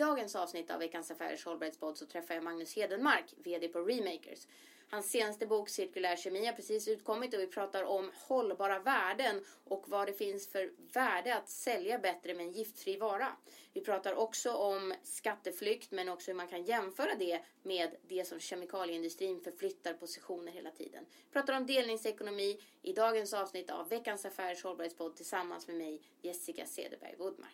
dagens avsnitt av Veckans Affärers hållbarhetspodd så träffar jag Magnus Hedenmark, VD på Remakers. Hans senaste bok Cirkulär kemi har precis utkommit och vi pratar om hållbara värden och vad det finns för värde att sälja bättre med en giftfri vara. Vi pratar också om skatteflykt men också hur man kan jämföra det med det som kemikalieindustrin förflyttar positioner hela tiden. Vi pratar om delningsekonomi i dagens avsnitt av Veckans Affärers hållbarhetspodd tillsammans med mig Jessica Cederberg Woodmar.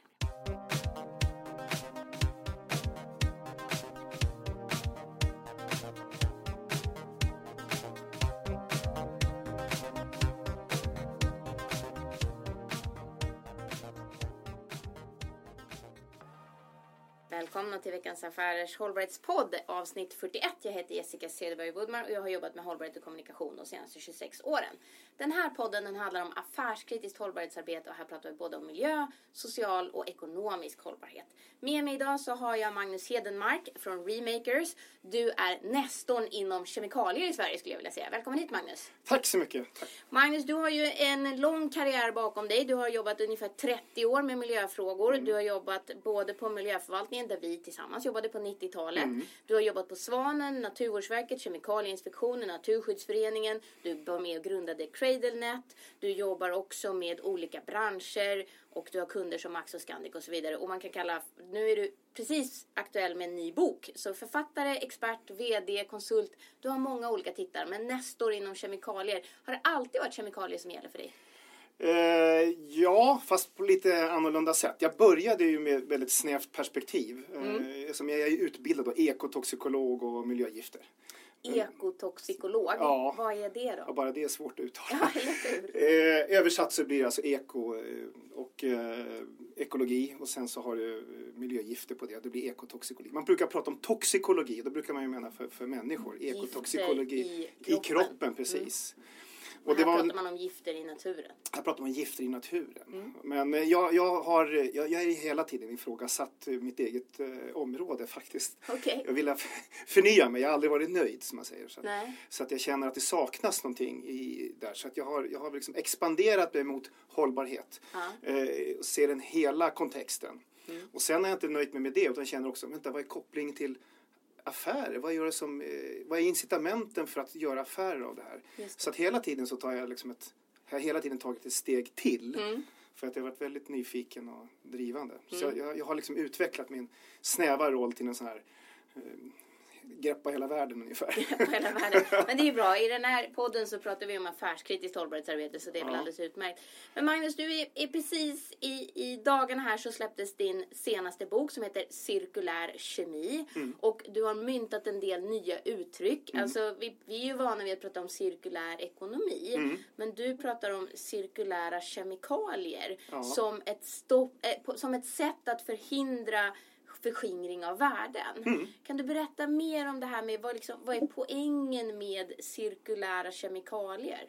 Välkomna till veckans Affärers hållbarhetspodd avsnitt 41. Jag heter Jessica Cederberg Woodmar och jag har jobbat med hållbarhet och kommunikation de senaste 26 åren. Den här podden den handlar om affärskritiskt hållbarhetsarbete och här pratar vi både om miljö, social och ekonomisk hållbarhet. Med mig idag så har jag Magnus Hedenmark från Remakers. Du är nestorn inom kemikalier i Sverige skulle jag vilja säga. Välkommen hit Magnus. Tack så mycket. Tack. Magnus, du har ju en lång karriär bakom dig. Du har jobbat ungefär 30 år med miljöfrågor. Mm. Du har jobbat både på miljöförvaltningen där vi tillsammans jobbade på 90-talet. Mm. Du har jobbat på Svanen, Naturvårdsverket, Kemikalieinspektionen, Naturskyddsföreningen. Du var med och grundade CradleNet. Du jobbar också med olika branscher och du har kunder som Max och Scandic och så vidare. Och man kan kalla, nu är du precis aktuell med en ny bok. Så författare, expert, VD, konsult. Du har många olika titlar. Men Nestor inom kemikalier. Har det alltid varit kemikalier som gäller för dig? Eh, ja, fast på lite annorlunda sätt. Jag började ju med väldigt snävt perspektiv. Eh, mm. Eh, som jag är utbildad då, ekotoxikolog och miljögifter. Ekotoxikolog, ja, vad är det då? Ja, bara det är svårt att uttala. Ja, eh, översatt så blir det alltså eko eh, och eh, ekologi och sen så har du miljögifter på det. Det blir ekotoxikologi. Man brukar prata om toxikologi, då brukar man ju mena för, för människor. Ekotoxikologi i kroppen, i kroppen precis. Mm. Och här var, pratar man om gifter i naturen. Här pratar man om gifter i naturen. Mm. Men eh, jag, jag, har, jag, jag är hela tiden ifrågasatt mitt eget eh, område faktiskt. Okay. Jag vill förnya mig, jag har aldrig varit nöjd som man säger. Så, så att jag känner att det saknas någonting i, där. Så att jag har, jag har liksom expanderat mig mot hållbarhet. Ah. Eh, ser den hela kontexten. Mm. Och sen är jag inte nöjd med det utan känner också, vänta vad är kopplingen till affärer? Vad, gör det som, eh, vad är incitamenten för att göra affärer av det här? Det. Så att hela tiden så tar jag liksom ett, jag har hela tiden tagit ett steg till. Mm. För att jag har varit väldigt nyfiken och drivande. Mm. Så jag, jag, har liksom utvecklat min snäva roll till en sån här eh, greppa hela världen ungefär. hela världen. Men det är ju bra. I den här podden så pratar vi om affärskritiskt hållbarhetsarbete så det är ja. väl alldeles utmärkt. Men Magnus, du är, är, precis i, i dagarna här så släpptes din senaste bok som heter Cirkulär kemi. Mm. Och du har myntat en del nya uttryck. Mm. Alltså vi, vi är ju vana vid att prata om cirkulär ekonomi. Mm. Men du pratar om cirkulära kemikalier ja. som, ett stopp, eh, som ett sätt att förhindra förskingring av värden. Mm. Kan du berätta mer om det här med vad, liksom, vad är poängen med cirkulära kemikalier?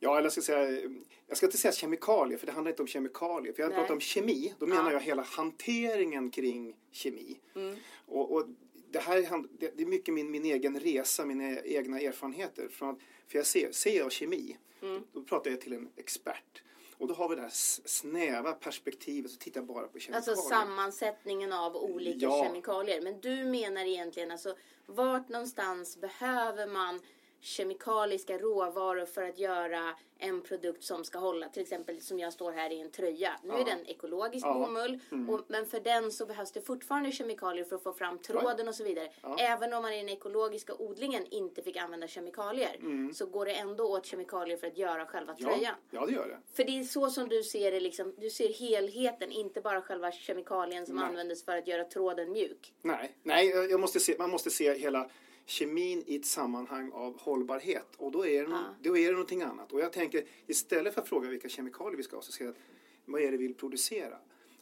Ja, eller jag ska säga, jag ska inte säga kemikalier, för det handlar inte om kemikalier. För jag pratar om kemi, då menar ja. jag hela hanteringen kring kemi. Mm. Och, och, det här det är mycket min, min egen resa, mina egna erfarenheter. Från, för jag ser, ser jag kemi, mm. då pratar jag till en expert. Och då har vi det här snäva perspektivet så tittar bara på kemikalier. Alltså sammansättningen av olika ja. kemikalier. Men du menar egentligen alltså vart någonstans behöver man kemikaliska råvaror för att göra en produkt som ska hålla. Till exempel som jag står här i en tröja. Nu ja. är den ekologisk ja. bomull. Mm. Och, men för den så behövs det fortfarande kemikalier för att få fram tråden och så vidare. Ja. Även om man i den ekologiska odlingen inte fick använda kemikalier. Mm. Så går det ändå åt kemikalier för att göra själva tröjan. Ja, det gör det. För det är så som du ser det liksom. Du ser helheten, inte bara själva kemikalien som Nej. användes för att göra tråden mjuk. Nej, Nej jag måste se, man måste se hela kemin i ett sammanhang av hållbarhet och då är, det no ja. då är det någonting annat. Och jag tänker istället för att fråga vilka kemikalier vi ska ha så säger jag vad är det vi vill producera?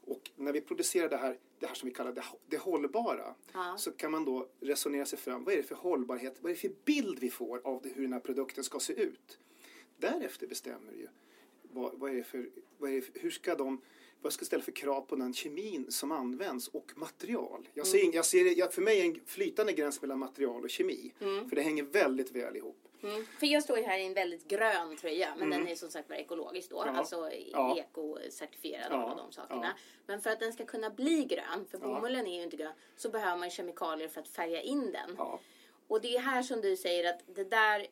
Och när vi producerar det här, det här som vi kallar det, det hållbara ja. så kan man då resonera sig fram. Vad är det för hållbarhet? Vad är det för bild vi får av det, hur den här produkten ska se ut? Därefter bestämmer ju vad, vad är det för, vad är det hur ska de vad jag ska ställa för krav på den kemin som används och material. Jag ser, mm. jag ser, jag, för mig är en flytande gräns mellan material och kemi. Mm. För det hänger väldigt väl ihop. Mm. För jag står ju här i en väldigt grön tröja, men mm. den är som sagt var ekologisk då. Ja. Alltså ja. ekocertifierad ja. och de sakerna. Ja. Men för att den ska kunna bli grön, för bomullen är ju inte grön, så behöver man kemikalier för att färga in den. Och det är här som du säger att det där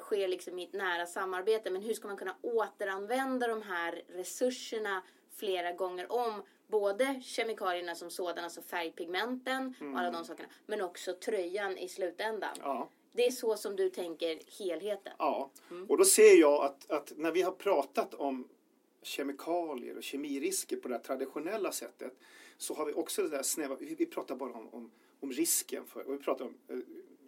sker liksom i ett nära samarbete. Men hur ska man kunna återanvända de här resurserna flera gånger om? Både kemikalierna som sådana, alltså färgpigmenten mm. och alla de sakerna. Men också tröjan i slutändan. Ja. Det är så som du tänker helheten? Ja, mm. och då ser jag att, att när vi har pratat om kemikalier och kemirisker på det traditionella sättet så har vi också det där snäva, vi, pratar bara om, om, om risken för, och vi pratar om eh,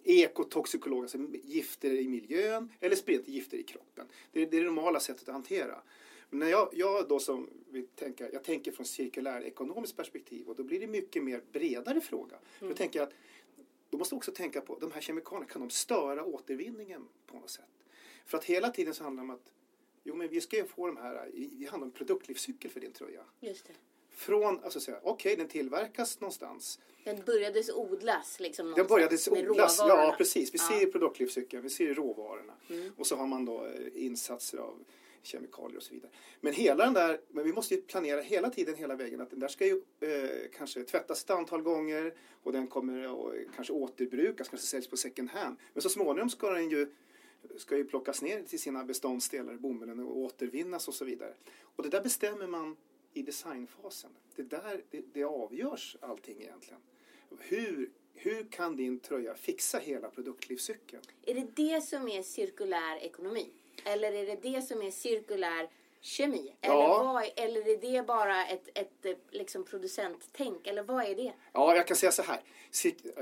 ekotoxikolog, alltså gifter i miljön eller spridning gifter i kroppen. Det är det normala sättet att hantera. Men när jag, jag då som vill tänka, jag tänker från cirkulär ekonomiskt perspektiv och då blir det mycket mer bredare fråga. Mm. Då tänker jag att då måste också tänka på de här kemikalierna, kan de störa återvinningen på något sätt? För att hela tiden så handlar det om att jo men vi ska ju få de här, det handlar om produktlivscykel för din tröja. Just det. Från, alltså säga, okej okay, den tillverkas någonstans. Den började odlas liksom Den började odlas, ja precis. Vi ja. ser produktlivscykeln, vi ser råvarorna. Mm. Och så har man då eh, insatser av kemikalier och så vidare. Men hela den där, men vi måste ju planera hela tiden hela vägen att den där ska ju eh, kanske tvättas ett antal gånger och den kommer att kanske återbrukas, kanske säljs på second hand. Men så småningom ska den ju ska ju plockas ner till sina beståndsdelar, bomullen, och återvinnas och så vidare. Och det där bestämmer man i designfasen. Det där det, det avgörs allting egentligen. Hur, hur kan din tröja fixa hela produktlivscykeln? Är det det som är cirkulär ekonomi? Eller är det det som är cirkulär kemi? Eller, ja. vad, eller är det bara ett, ett liksom producenttänk? Eller vad är det? Ja, jag kan säga så här.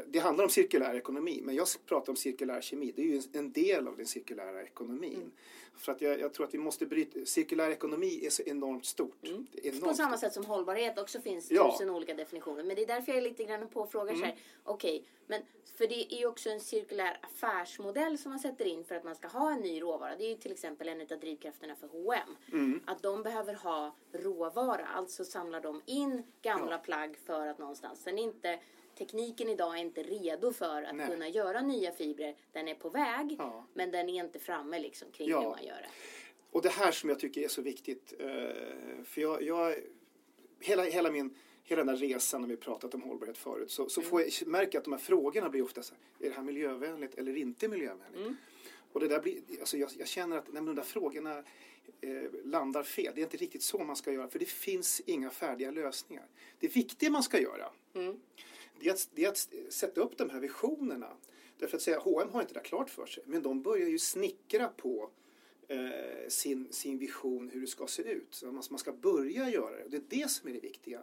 Det handlar om cirkulär ekonomi, men jag pratar om cirkulär kemi. Det är ju en del av den cirkulära ekonomin. Mm. För att jag, jag, tror att vi måste bryta... Cirkulär ekonomi är så enormt stort. Mm. Enormt på samma sätt som hållbarhet också finns ja. tusen olika definitioner. Men det är därför jag är lite grann på och frågar mm. så här. Okej, okay, men för det är ju också en cirkulär affärsmodell som man sätter in för att man ska ha en ny råvara. Det är ju till exempel en av drivkrafterna för H&M. Mm. Att de behöver ha råvara. Alltså samlar de in gamla ja. plagg för att någonstans. Sen inte tekniken idag är inte redo för att Nej. kunna göra nya fibrer. Den är på väg, ja. men den är inte framme liksom kring ja. hur man gör det. Och det här som jag tycker är så viktigt, eh, för jag, jag hela, hela min hela den där resan när vi pratat om hållbarhet förut så, så mm. får jag märka att de här frågorna blir ofta så här, är det här miljövänligt eller inte miljövänligt? Mm. Och det där blir, alltså jag, jag känner att de där frågorna eh, landar fel. Det är inte riktigt så man ska göra för det finns inga färdiga lösningar. Det viktiga man ska göra mm det är, att, det är att sätta upp de här visionerna. Därför att säga H&M har inte det klart för sig, men de börjar ju snickra på eh, sin, sin vision hur det ska se ut. Så man, ska börja göra det. Det är det som är det viktiga.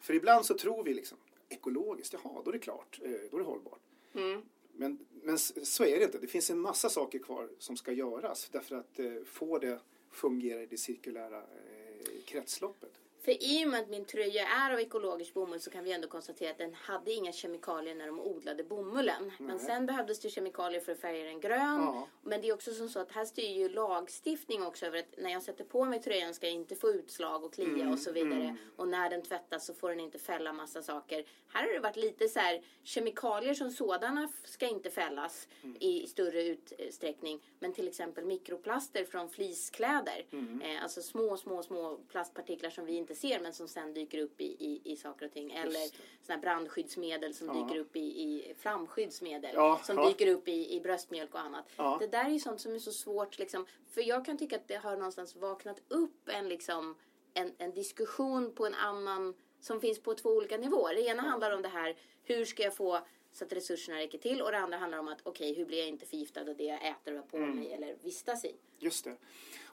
För ibland så tror vi liksom ekologiskt, jaha, då är det klart, eh, då är det hållbart. Mm. Men, men så är det inte. Det finns en massa saker kvar som ska göras därför att eh, få det fungera i det cirkulära eh, kretsloppet. För i och med att min tröja är av ekologisk bomull så kan vi ändå konstatera att den hade inga kemikalier när de odlade bomullen. Nej. Men sen behövdes det kemikalier för att färga den grön. Ja. Men det är också som så att här styr ju lagstiftning också över att när jag sätter på mig tröjan ska jag inte få utslag och klia mm. och så vidare. Mm. Och när den tvättas så får den inte fälla massa saker. Här har det varit lite så här, kemikalier som sådana ska inte fällas mm. i större utsträckning. Men till exempel mikroplaster från fliskläder. Mm. Eh, alltså små, små, små plastpartiklar som vi inte ser men som sen dyker upp i, i, i saker och ting. Eller såna brandskyddsmedel som ja. dyker upp i, i flamskyddsmedel. Ja, som ja. dyker upp i, i bröstmjölk och annat. Det där är ju sånt som är så svårt liksom. För jag kan tycka att det har någonstans vaknat upp en liksom en, en diskussion på en annan som finns på två olika nivåer. Det ena handlar om det här, hur ska jag få så att resurserna räcker till och det andra handlar om att okej, okay, hur blir jag inte förgiftad av det jag äter och på mm. mig eller vistas i? Just det.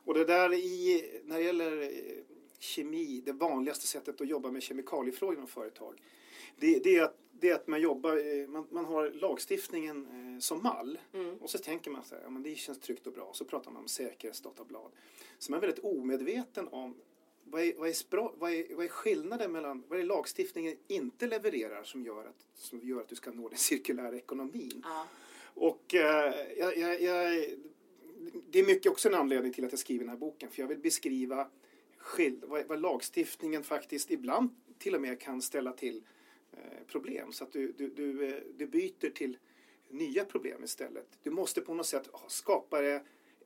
Och det där i, när det gäller eh, kemi, det vanligaste sättet att jobba med kemikaliefrågor inom företag, det, det, är att, det är att man jobbar, eh, man, man har lagstiftningen eh, som mall mm. och så tänker man så här, ja, men det känns tryggt och bra, så pratar man om säkerhetsdatablad. Så man är väldigt omedveten om vad är, vad, är spra, vad, är, vad är skillnaden mellan, vad är lagstiftningen inte levererar som gör att, som gör att du ska nå den cirkulära ekonomin? Ja. Och eh, jag, jag, jag, det är mycket också en anledning till att jag skriver den här boken, för jag vill beskriva skild, vad, vad lagstiftningen faktiskt ibland till och med kan ställa till eh, problem. Så att du, du, du, eh, du byter till nya problem istället. Du måste på något sätt skapa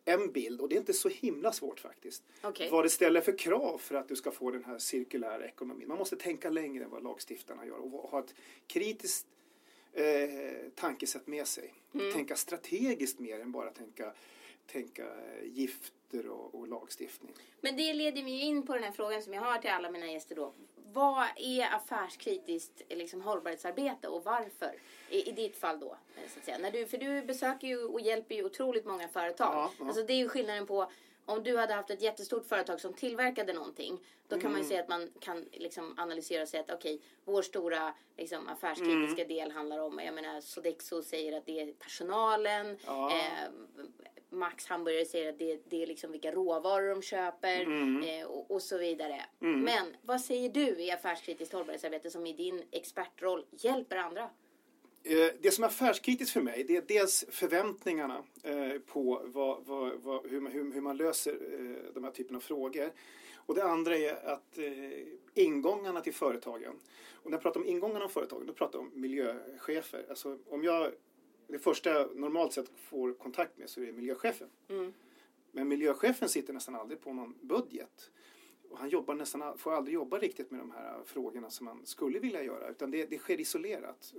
en bild och det är inte så himla svårt faktiskt. Okay. Vad det ställer för krav för att du ska få den här cirkulära ekonomin. Man måste tänka längre än vad lagstiftarna gör och ha ett kritiskt eh, tankesätt med sig. Mm. Tänka strategiskt mer än bara tänka, tänka eh, gifter och, och, lagstiftning. Men det leder mig in på den här frågan som jag har till alla mina gäster då. Vad är affärskritiskt liksom, hållbarhetsarbete och varför? I, I ditt fall då, eh, så att säga. När du, för du besöker ju och hjälper ju otroligt många företag. Ja, ja. Alltså det är ju skillnaden på om du hade haft ett jättestort företag som tillverkade någonting. Då kan mm. man ju mm. säga att man kan liksom analysera och säga att okej, okay, vår stora liksom, affärskritiska mm. del handlar om, jag menar Sodexo säger att det är personalen. Ja. Eh, Max Hamburgare säger att det, det är liksom vilka råvaror de köper mm. eh, och, och, så vidare. Mm. Men vad säger du i affärskritiskt hållbarhetsarbete som i din expertroll hjälper andra? Eh, det som är affärskritiskt för mig det är dels förväntningarna eh, på vad, vad, vad, hur, man, hur, man löser eh, de här typen av frågor. Och det andra är att ingångarna till företagen. Och när jag pratar om ingångarna av företagen då pratar jag om miljöchefer. Alltså om jag, det första jag normalt sett får kontakt med så är det miljöchefen. Mm. Men miljöchefen sitter nästan aldrig på någon budget. Och han jobbar nästan, får aldrig jobba riktigt med de här frågorna som man skulle vilja göra. Utan det, det sker isolerat.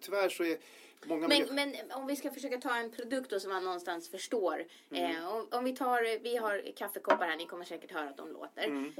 Tyvärr så är många... Men, men om vi ska försöka ta en produkt då som man någonstans förstår. Mm. Eh, om, om, vi tar, vi har kaffekoppar här, ni kommer säkert höra att de låter. Mm.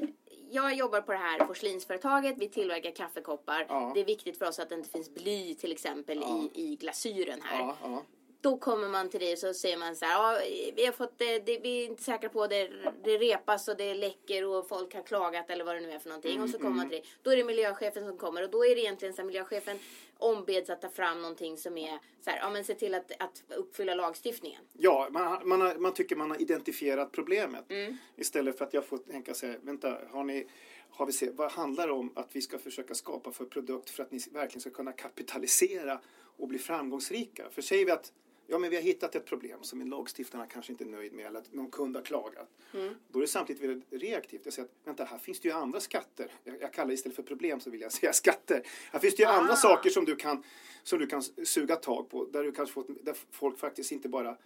Jag jobbar på det här porslinsföretaget, vi tillverkar kaffekoppar. Ja. Det är viktigt för oss att det inte finns bly till exempel ja. i, i glasyren här. Ja, då kommer man till dig och så säger man så här, vi har fått det, det, vi är inte säkra på det, det repas och det läcker och folk har klagat eller vad det nu är för någonting. Mm, och så kommer man mm. till dig. Då är det miljöchefen som kommer och då är det egentligen så här, miljöchefen ombeds att ta fram någonting som är så här, ja men se till att, att uppfylla lagstiftningen. Ja, man, man, har, man tycker man har identifierat problemet. Mm. Istället för att jag får tänka så här, vänta, har ni har vi se, vad handlar det om att vi ska försöka skapa för produkt för att ni verkligen ska kunna kapitalisera och bli framgångsrika? För säger vi att ja men vi har hittat ett problem som lagstiftarna kanske inte är nöjd med eller att någon kund har klagat. Mm. Då är det samtidigt väldigt reaktivt. Jag säger att vänta, här finns det ju andra skatter. Jag, jag kallar istället för problem så vill jag säga skatter. Här finns det ju ah. andra saker som du, kan, som du kan suga tag på. Där, du kanske får, där folk faktiskt inte bara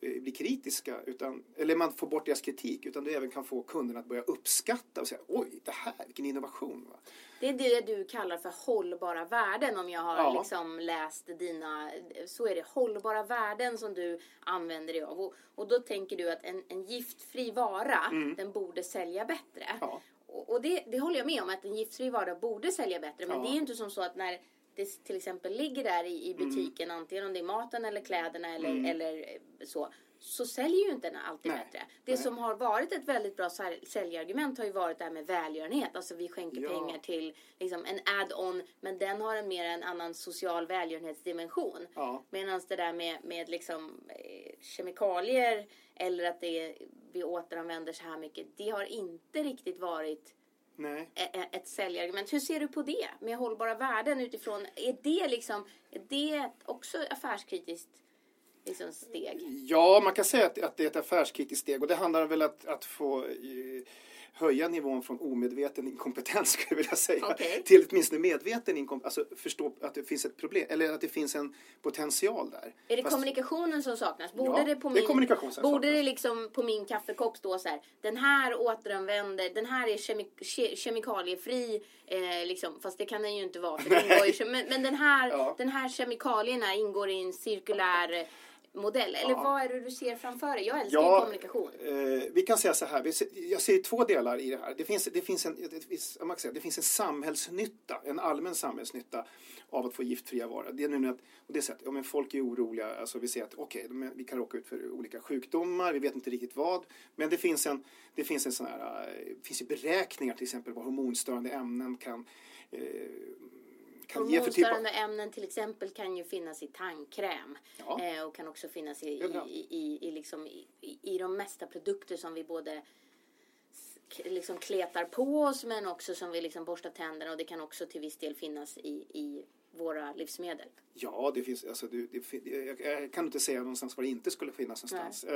bli kritiska, utan, eller man får bort deras kritik, utan du även kan få kunderna att börja uppskatta och säga oj, det här, vilken innovation. Va? Det är det du kallar för hållbara värden om jag har ja. liksom läst dina, så är det hållbara värden som du använder dig av. Och, och då tänker du att en, en giftfri vara, mm. den borde sälja bättre. Ja. Och, och det, det håller jag med om, att en giftfri vara borde sälja bättre, men ja. det är inte som så att när det till exempel ligger där i, i mm. butiken, mm. antingen om det är maten eller kläderna eller, mm. eller så, så säljer ju inte den alltid Nej. bättre. Det Nej. som har varit ett väldigt bra säljargument har ju varit det här med välgörenhet. Alltså vi skänker ja. pengar till liksom, en add-on men den har en mer en annan social välgörenhetsdimension. Ja. Medan det där med, med liksom, eh, kemikalier eller att det, vi återanvänder så här mycket, det har inte riktigt varit Nej. ett säljargument. Hur ser du på det med hållbara värden utifrån, är det liksom, är det också affärskritiskt liksom steg? Ja, man kan säga att, att det är ett affärskritiskt steg och det handlar väl att, att få höja nivån från omedveten inkompetens skulle jag vilja säga okay. till åtminstone medveten inkompetens. Alltså förstå att det finns ett problem eller att det finns en potential där. Är det Fast, kommunikationen som saknas? Borde ja, det på min, det kommunikation som Borde saknas. det liksom på min kaffekopp stå så här den här återanvänder, den här är kemi, ke, kemikaliefri eh, liksom, fast det kan den ju inte vara för det ju, men, men den här, ja. den här kemikalierna ingår i en cirkulär modell? Eller ja. vad är det du ser framför dig? Jag älskar ja, kommunikation. Eh, vi kan säga så här, jag ser två delar i det här. Det finns, det finns, en, det finns, säga, det finns en samhällsnytta, en allmän samhällsnytta av att få giftfria varor. Det är nu att, och det är så att, ja, men folk är oroliga, alltså vi ser att okej, okay, vi kan råka ut för olika sjukdomar, vi vet inte riktigt vad. Men det finns en, det finns en sån här, det eh, finns ju beräkningar till exempel vad hormonstörande ämnen kan eh, för typ av... ämnen till exempel kan ju finnas i tandkräm. Ja. Eh, och kan också finnas i, i, i, i, liksom, i, i de mesta produkter som vi både liksom kletar på oss men också som vi liksom borstar tänderna och det kan också till viss del finnas i, i våra livsmedel? Ja, det finns, alltså, det, det, jag, jag kan inte säga någonstans var det inte skulle finnas någonstans. Uh,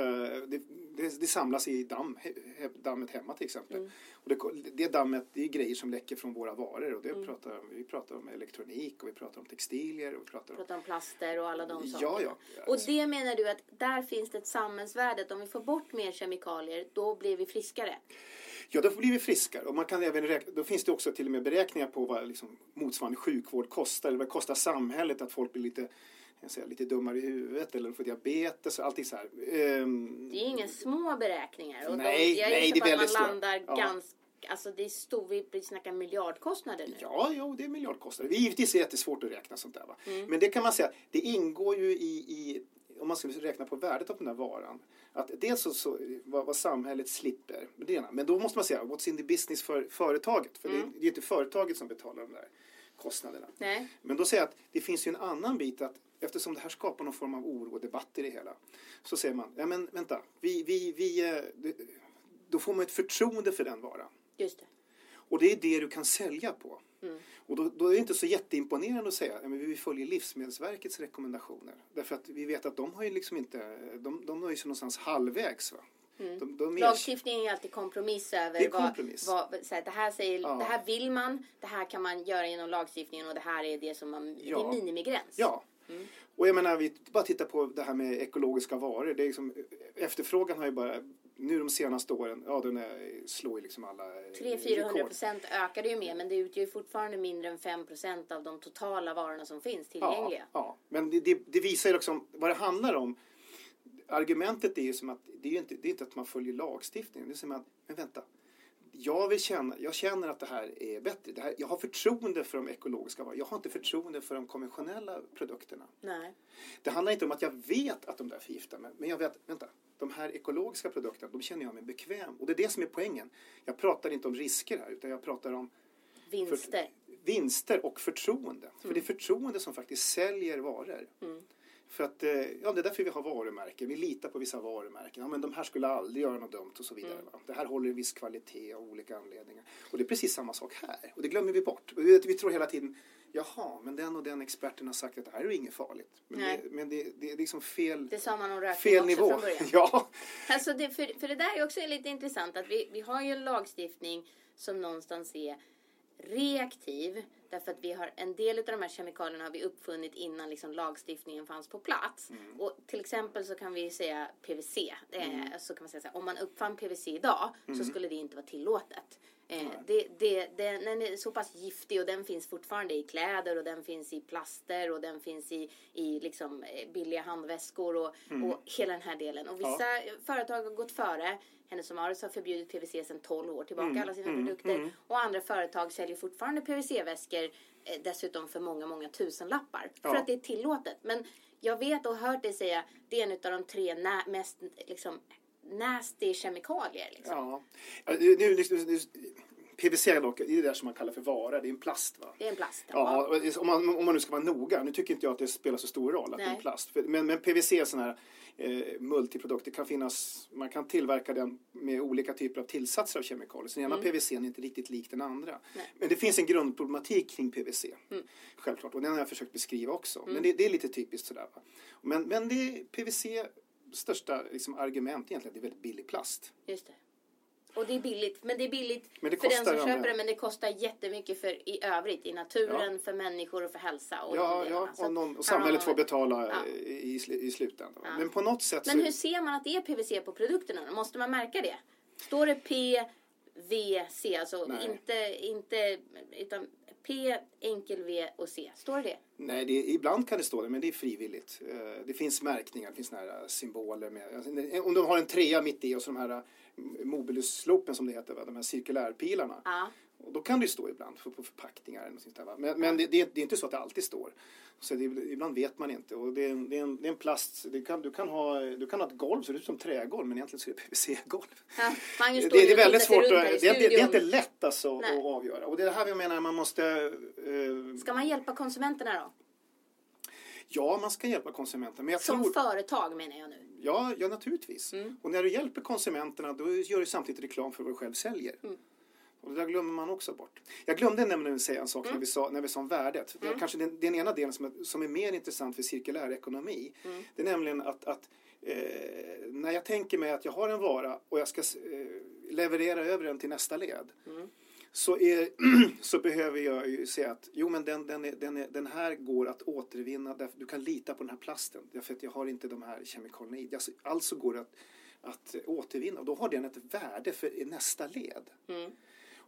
det, det, det, samlas i damm, he, dammet hemma till exempel. Mm. Och det, det dammet det är grejer som läcker från våra varor och det mm. pratar, vi pratar om elektronik och vi pratar om textilier. Och vi pratar om, pratar om plaster och alla de sakerna. Ja, ja. Och alltså- det menar du att där finns det ett samhällsvärde. Om vi får bort mer kemikalier, då blir vi friskare? Ja, då blir vi friskare. Och man kan även räkna, då finns det också till och med beräkningar på vad liksom motsvarande sjukvård kostar. Eller vad kostar samhället att folk blir lite säga, lite dummare i huvudet eller får diabetes och allting så här. Um, det är inga små beräkningar. Och nej, de, jag nej, det är väldigt att man landar ja. ganska Alltså det är stor, vi snackar miljardkostnader nu. Ja, jo, det är miljardkostnader. Det är givetvis jättesvårt att räkna sånt där. Va? Mm. Men det kan man säga, det ingår ju i, i om man skulle räkna på värdet av den här varan. Att dels så, så vad, vad, samhället slipper, det ena. men då måste man säga what's in the business för företaget. För mm. det, det är inte företaget som betalar de där kostnaderna. Nej. Men då säger jag att det finns ju en annan bit att eftersom det här skapar någon form av oro och debatt i det hela. Så säger man, ja men vänta, vi, vi, vi, eh, då får man ett förtroende för den varan. Just det. Och det är det du kan sälja på. Mm. Och då, då, är det inte så jätteimponerande att säga att vi följer Livsmedelsverkets rekommendationer. Därför att vi vet att de har ju liksom inte, de, de nöjer sig någonstans halvvägs. Va? Mm. De, de är... Lagstiftningen är alltid kompromiss över det, kompromiss. Vad, vad, så här, det, här säger, ja. det här vill man, det här kan man göra genom lagstiftningen och det här är det som man, ja. det är minimigräns. Ja. Mm. Och jag menar, vi bara tittar på det här med ekologiska varor. Det är liksom, efterfrågan har ju bara nu de senaste åren, ja den är, slår ju liksom alla 300-400 procent ökade ju mer men det utgör fortfarande mindre än 5 procent av de totala varorna som finns tillgängliga. Ja, ja. men det, det, det visar ju liksom vad det handlar om. Argumentet är ju som att det är inte, det är inte att man följer lagstiftningen. Det är som att, men vänta, jag, vill känna, jag känner att det här är bättre. Det här, jag har förtroende för de ekologiska varorna. Jag har inte förtroende för de konventionella produkterna. Nej. Det handlar inte om att jag vet att de där förgiftar mig. Men jag vet, vänta, de här ekologiska produkterna, de känner jag mig bekväm. Och det är det som är poängen. Jag pratar inte om risker här, utan jag pratar om vinster, för, vinster och förtroende. Mm. För det är förtroende som faktiskt säljer varor. Mm. För att, eh, ja, det är därför vi har varumärken. Vi litar på vissa varumärken. Ja, men de här skulle aldrig göra något dumt och så vidare. Mm. Det här håller en viss kvalitet av olika anledningar. Och det är precis samma sak här. Och det glömmer vi bort. Vi tror hela tiden, jaha, men den och den experten har sagt att det här är inget farligt. Men, det, men det, det, är liksom fel, det sa man om rökning fel också nivå. Från början. ja. Alltså det, för, för det där är också lite intressant att vi, vi har ju en lagstiftning som någonstans är reaktiv Därför att vi har en del av de här kemikalierna har vi uppfunnit innan liksom lagstiftningen fanns på plats. Mm. Och till exempel så kan vi säga PVC. Mm. så kan man säga så här, om man uppfann PVC idag mm. så skulle det inte vara tillåtet. Eh, det, det, det, den är så pass giftig och den finns fortfarande i kläder och den finns i plaster och den finns i, i liksom eh, billiga handväskor och, mm. och hela den här delen. Och vissa ja. företag har gått före. Hennes Mauritz har förbjudit PVC sedan 12 år tillbaka, mm. alla sina mm. produkter. Mm. Och andra företag säljer fortfarande PVC-väskor eh, dessutom för många, många tusenlappar. Ja. För att det är tillåtet. Men jag vet och hört dig säga det är en av de tre mest liksom, nasty kemikalier. Liksom. Ja. Nu, nu, nu, PVC dock, det är det där som man kallar för vara, det är en plast va? Det är en plast. Ja, ja om, man, om man nu ska vara noga. Nu tycker inte jag att det spelar så stor roll att Nej. det är en plast. Men, men PVC sån här eh, multiprodukt. Det kan finnas, man kan tillverka den med olika typer av tillsatser av kemikalier. Så den ena mm. PVC är inte riktigt lik den andra. Nej. Men det finns en grundproblematik kring PVC. Mm. Självklart. Och den har jag försökt beskriva också. Mm. Men det, det, är lite typiskt sådär. Va? Men, men det är PVC största liksom, argument egentligen att det är väldigt billig plast. Just det. Och det är billigt. Men det är billigt det för den som köper det men det kostar jättemycket för i övrigt. I naturen, ja. för människor och för hälsa. Och ja, ja och, någon, och samhället får betala ja. i, i slutändan. Ja. Men på något sätt Men hur ser man att det är PVC på produkterna? Måste man märka det? Står det PVC, alltså Nej. inte, inte utan P, enkel V och C. Står det Nej, det, ibland kan det stå det, men det är frivilligt. Eh, det finns märkningar, det finns några symboler med. Alltså, om de har en trea mitt i och så de här Mobilusslopen som det heter, va? de här cirkulärpilarna. Och då kan det stå ibland på, på förpackningar. Eller sånt där? Men, men det, det, det, är inte så att det alltid står. Så det, ibland vet man inte. Och det, är, en, det är en plast. Kan, du, kan ha, du kan ha ett golv, så det ser ut som trägolv, men egentligen så är det PVC-golv. Ja, det, är väldigt svårt. Att, det, är inte lätt alltså att avgöra. Och det är det här vi menar, man måste... Uh, Ska man hjälpa konsumenterna då? Ja, man ska hjälpa konsumenterna. Men jag Som tror... företag menar jag nu. Ja, ja naturligtvis. Mm. Och när du hjälper konsumenterna då gör du samtidigt reklam för vad du själv säljer. Mm. Och det där glömmer man också bort. Jag glömde nämligen säga en sak mm. när, vi sa, när vi sa om värdet. Mm. kanske den, den, ena delen som är, som är mer intressant för cirkulär ekonomi. Mm. Det är nämligen att, att eh, när jag tänker mig att jag har en vara och jag ska eh, leverera över den till nästa led. Mm. Så, är, så behöver jag ju säga att jo men den, den, är, den, är, den här går att återvinna. Därför, du kan lita på den här plasten. Därför att jag har inte de här kemikalierna i. Alltså, alltså går det att, att återvinna. Och då har den ett värde för nästa led.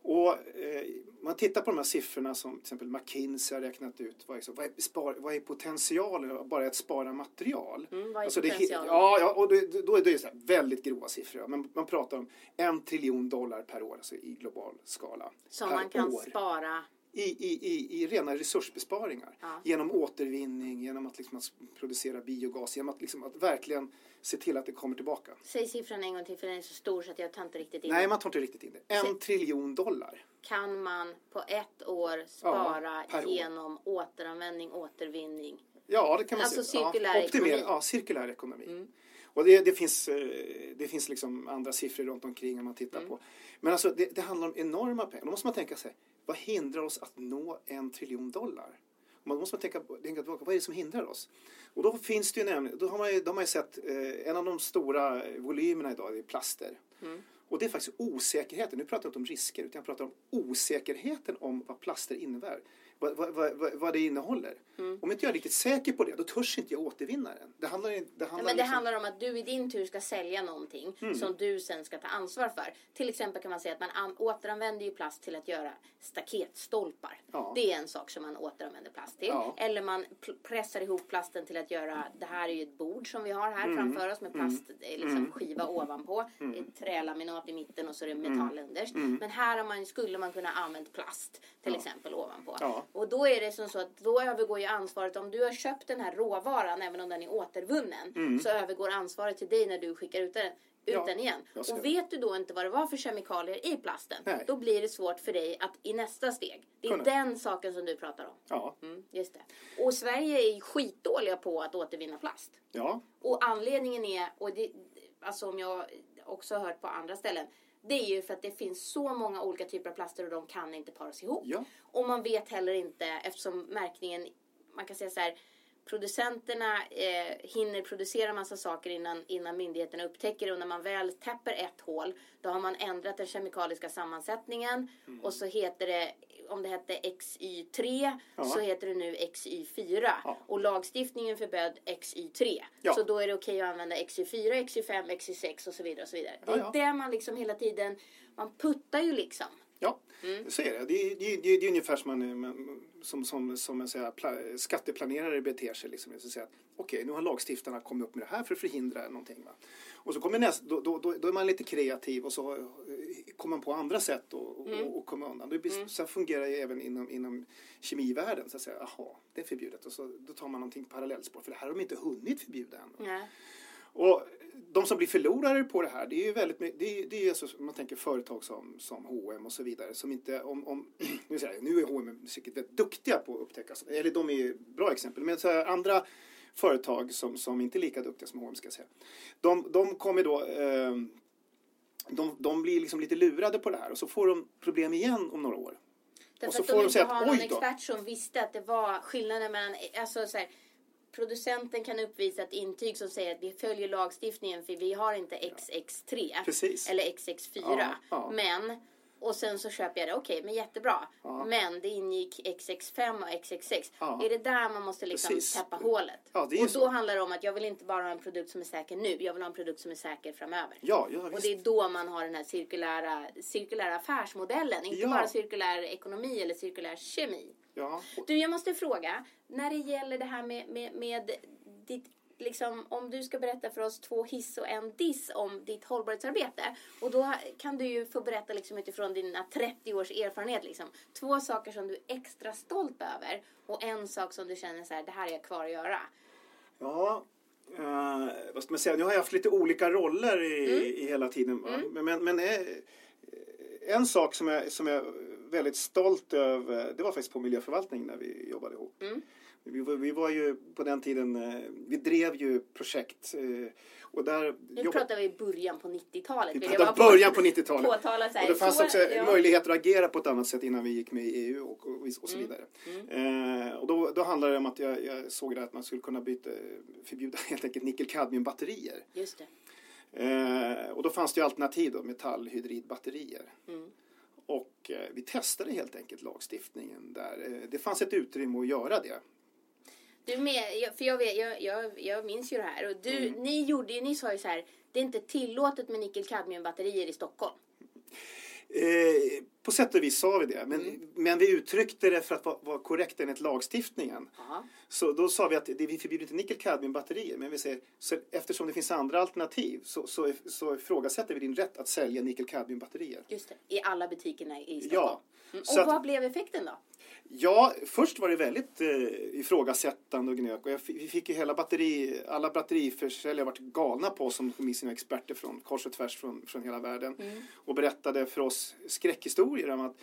Och eh, man tittar på de här siffrorna som till exempel McKinsey har räknat ut. Vad är, vad är, spar, vad är potentialen bara att spara material? Mm, vad är alltså potentialen? Det, ja, ja, och det, då är det så väldigt grova siffror. Men man pratar om en triljon dollar per år alltså i global skala. Som man kan år. spara i, i, i, i rena resursbesparingar. Ja. Genom återvinning, genom att, liksom, att producera biogas, genom att, liksom, att verkligen se till att det kommer tillbaka. Säg siffran en gång till för den är så stor så att jag tar inte riktigt in Nej, man tar inte riktigt in det. En så triljon dollar. Kan man på ett år spara ja, genom år. återanvändning, återvinning? Ja, det kan man alltså säga. cirkulär ja, ekonomi. Ja, cirkulär ekonomi. Mm. Och det, det, finns, eh, det finns liksom andra siffror runt omkring om man tittar mm. på. Men alltså det, det, handlar om enorma pengar. Då måste man tänka sig, vad hindrar oss att nå en triljon dollar? Man måste tänka, tänka tillbaka, vad är det som hindrar oss? Och då finns det ju nämligen, då har man ju, då har man ju sett eh, en av de stora volymerna idag är plaster. Mm. Och det är faktiskt osäkerheten, nu pratar jag inte om risker utan jag pratar om osäkerheten om vad plaster innebär vad, vad, vad, vad det innehåller. Mm. Om inte jag är riktigt säker på det, då törs inte jag återvinna den. Det handlar, det handlar, ja, men det liksom... handlar om att du i din tur ska sälja någonting mm. som du sen ska ta ansvar för. Till exempel kan man säga att man an- återanvänder ju plast till att göra staketstolpar. Ja. Det är en sak som man återanvänder plast till. Ja. Eller man pressar ihop plasten till att göra, det här är ju ett bord som vi har här mm. framför oss med mm. plastskiva mm. liksom, ovanpå. Mm. Trälaminat i mitten och så är det metall underst. Mm. Men här man, skulle man kunna använda plast till exempel ovanpå. Ja. Och då är det som så att då övergår ju ansvaret om du har köpt den här råvaran även om den är återvunnen mm. så övergår ansvaret till dig när du skickar ut den ut ja, den igen. Och vet du då inte vad det var för kemikalier i plasten, Nej. då blir det svårt för dig att i nästa steg. Det är Kunna. den saken som du pratar om. Ja. Mm, just det. Och Sverige är skitdåliga på att återvinna plast. Ja. Och anledningen är, och det, alltså om jag också har hört på andra ställen, det är ju för att det finns så många olika typer av plaster och de kan inte paras ihop. Ja. Och man vet heller inte eftersom märkningen, man kan säga så här, producenterna eh, hinner producera massa saker innan, innan myndigheterna upptäcker det och när man väl täpper ett hål då har man ändrat den kemikaliska sammansättningen mm. och så heter det om det hette XY3 ja. så heter det nu XY4 ja. och lagstiftningen förbjöd XY3 ja. så då är det okej att använda XY4, XY5, XY6 och så vidare och så vidare. Det är det man liksom hela tiden man puttar ju liksom. Ja, mm. så är det. Det, är, det, är, det är ungefär som, man, som, som, som en säga, skatteplanerare beter sig. Liksom. Okej, okay, nu har lagstiftarna kommit upp med det här för att förhindra någonting. Va? Och så kommer nästa, då, då, då, är man lite kreativ och så eh, kommer man på andra sätt att mm. och, och komma undan. Det, mm. Så fungerar det även inom, inom kemivärlden. Så att säga, aha, det är förbjudet. Och så, då tar man någonting parallellspår. För det här har de inte hunnit förbjuda än. Och de som blir förlorare på det här, det är ju väldigt det är, det är alltså, man tänker företag som, som H&M och så vidare som inte, om, om nu, säger jag, nu är H&M säkert väldigt duktiga på att upptäcka, eller de är bra exempel, men så här, andra företag som, som inte är lika duktiga som H&M ska jag säga, de, de kommer då eh, de, de blir liksom lite lurade på det här och så får de problem igen om några år. Därför och så att får de inte har någon expert som visste att det var skillnaden mellan, alltså så här, producenten kan uppvisa ett intyg som säger att vi följer lagstiftningen för vi har inte XX3 Precis. eller XX4. Ja, ja. Men och sen så köper jag det. Okej, okay, men jättebra. Ja. Men det ingick XX5 och XX6. Ja. Är det där man måste liksom täppa hålet? Ja, och då så. handlar det om att jag vill inte bara ha en produkt som är säker nu. Jag vill ha en produkt som är säker framöver. Ja, ja, och det är då man har den här cirkulära, cirkulära affärsmodellen. Inte bara cirkulär ekonomi eller cirkulär kemi. Ja. Du, jag måste fråga. När det gäller det här med, med, med ditt liksom, om du ska berätta för oss två hiss och en diss om ditt hållbarhetsarbete. Och då kan du ju få berätta liksom utifrån dina 30 års erfarenhet. Liksom, två saker som du är extra stolt över och en sak som du känner så här, det här är jag kvar att göra. Ja, uh, vad ska man säga, nu har jag haft lite olika roller i, mm. i hela tiden. Mm. Men, men, eh, en sak som jag, som jag väldigt stolt över, det var faktiskt på miljöförvaltningen när vi jobbade ihop. Mm. Vi var, vi var ju på den tiden, eh, vi drev ju projekt eh, och där... Nu jobb... pratar vi början på 90-talet. Vi pratar på, början på 90-talet. Och det fanns så, också ja. möjligheter att agera på ett annat sätt innan vi gick med i EU och, och, och så mm. vidare. Mm. Eh, och då, då handlade det om att jag, jag såg att man skulle kunna byta, förbjuda helt enkelt nickel-kadmium-batterier. Just det. Eh, och då fanns det ju alternativ då, metallhydridbatterier. Mm. Och eh, vi testade helt enkelt lagstiftningen där. Eh, det fanns ett utrymme att göra det. Du med, för jag, vet, jag, jag, jag minns ju det här. Och du, mm. ni, gjorde, ni sa ju så här, det är inte tillåtet med nickel-kadmium-batterier i Stockholm. Eh, på sätt och vis sa vi det, men, mm. men vi uttryckte det för att vara, vara korrekt enligt lagstiftningen. Aha. Så då sa vi att det, vi förbjuder inte nickel-kadmium-batterier, men vi säger så eftersom det finns andra alternativ så, så, så ifrågasätter vi din rätt att sälja nickel-kadmium-batterier. Just det, i alla butikerna i Stockholm. Ja. Mm. Och vad att, blev effekten då? Ja, först var det väldigt eh, ifrågasättande och gnök. Och jag, vi fick ju hela batteri, alla batteriförsäljare vart galna på oss som kom sina experter från kors och tvärs från, från hela världen. Mm. Och berättade för oss skräckhistorier om att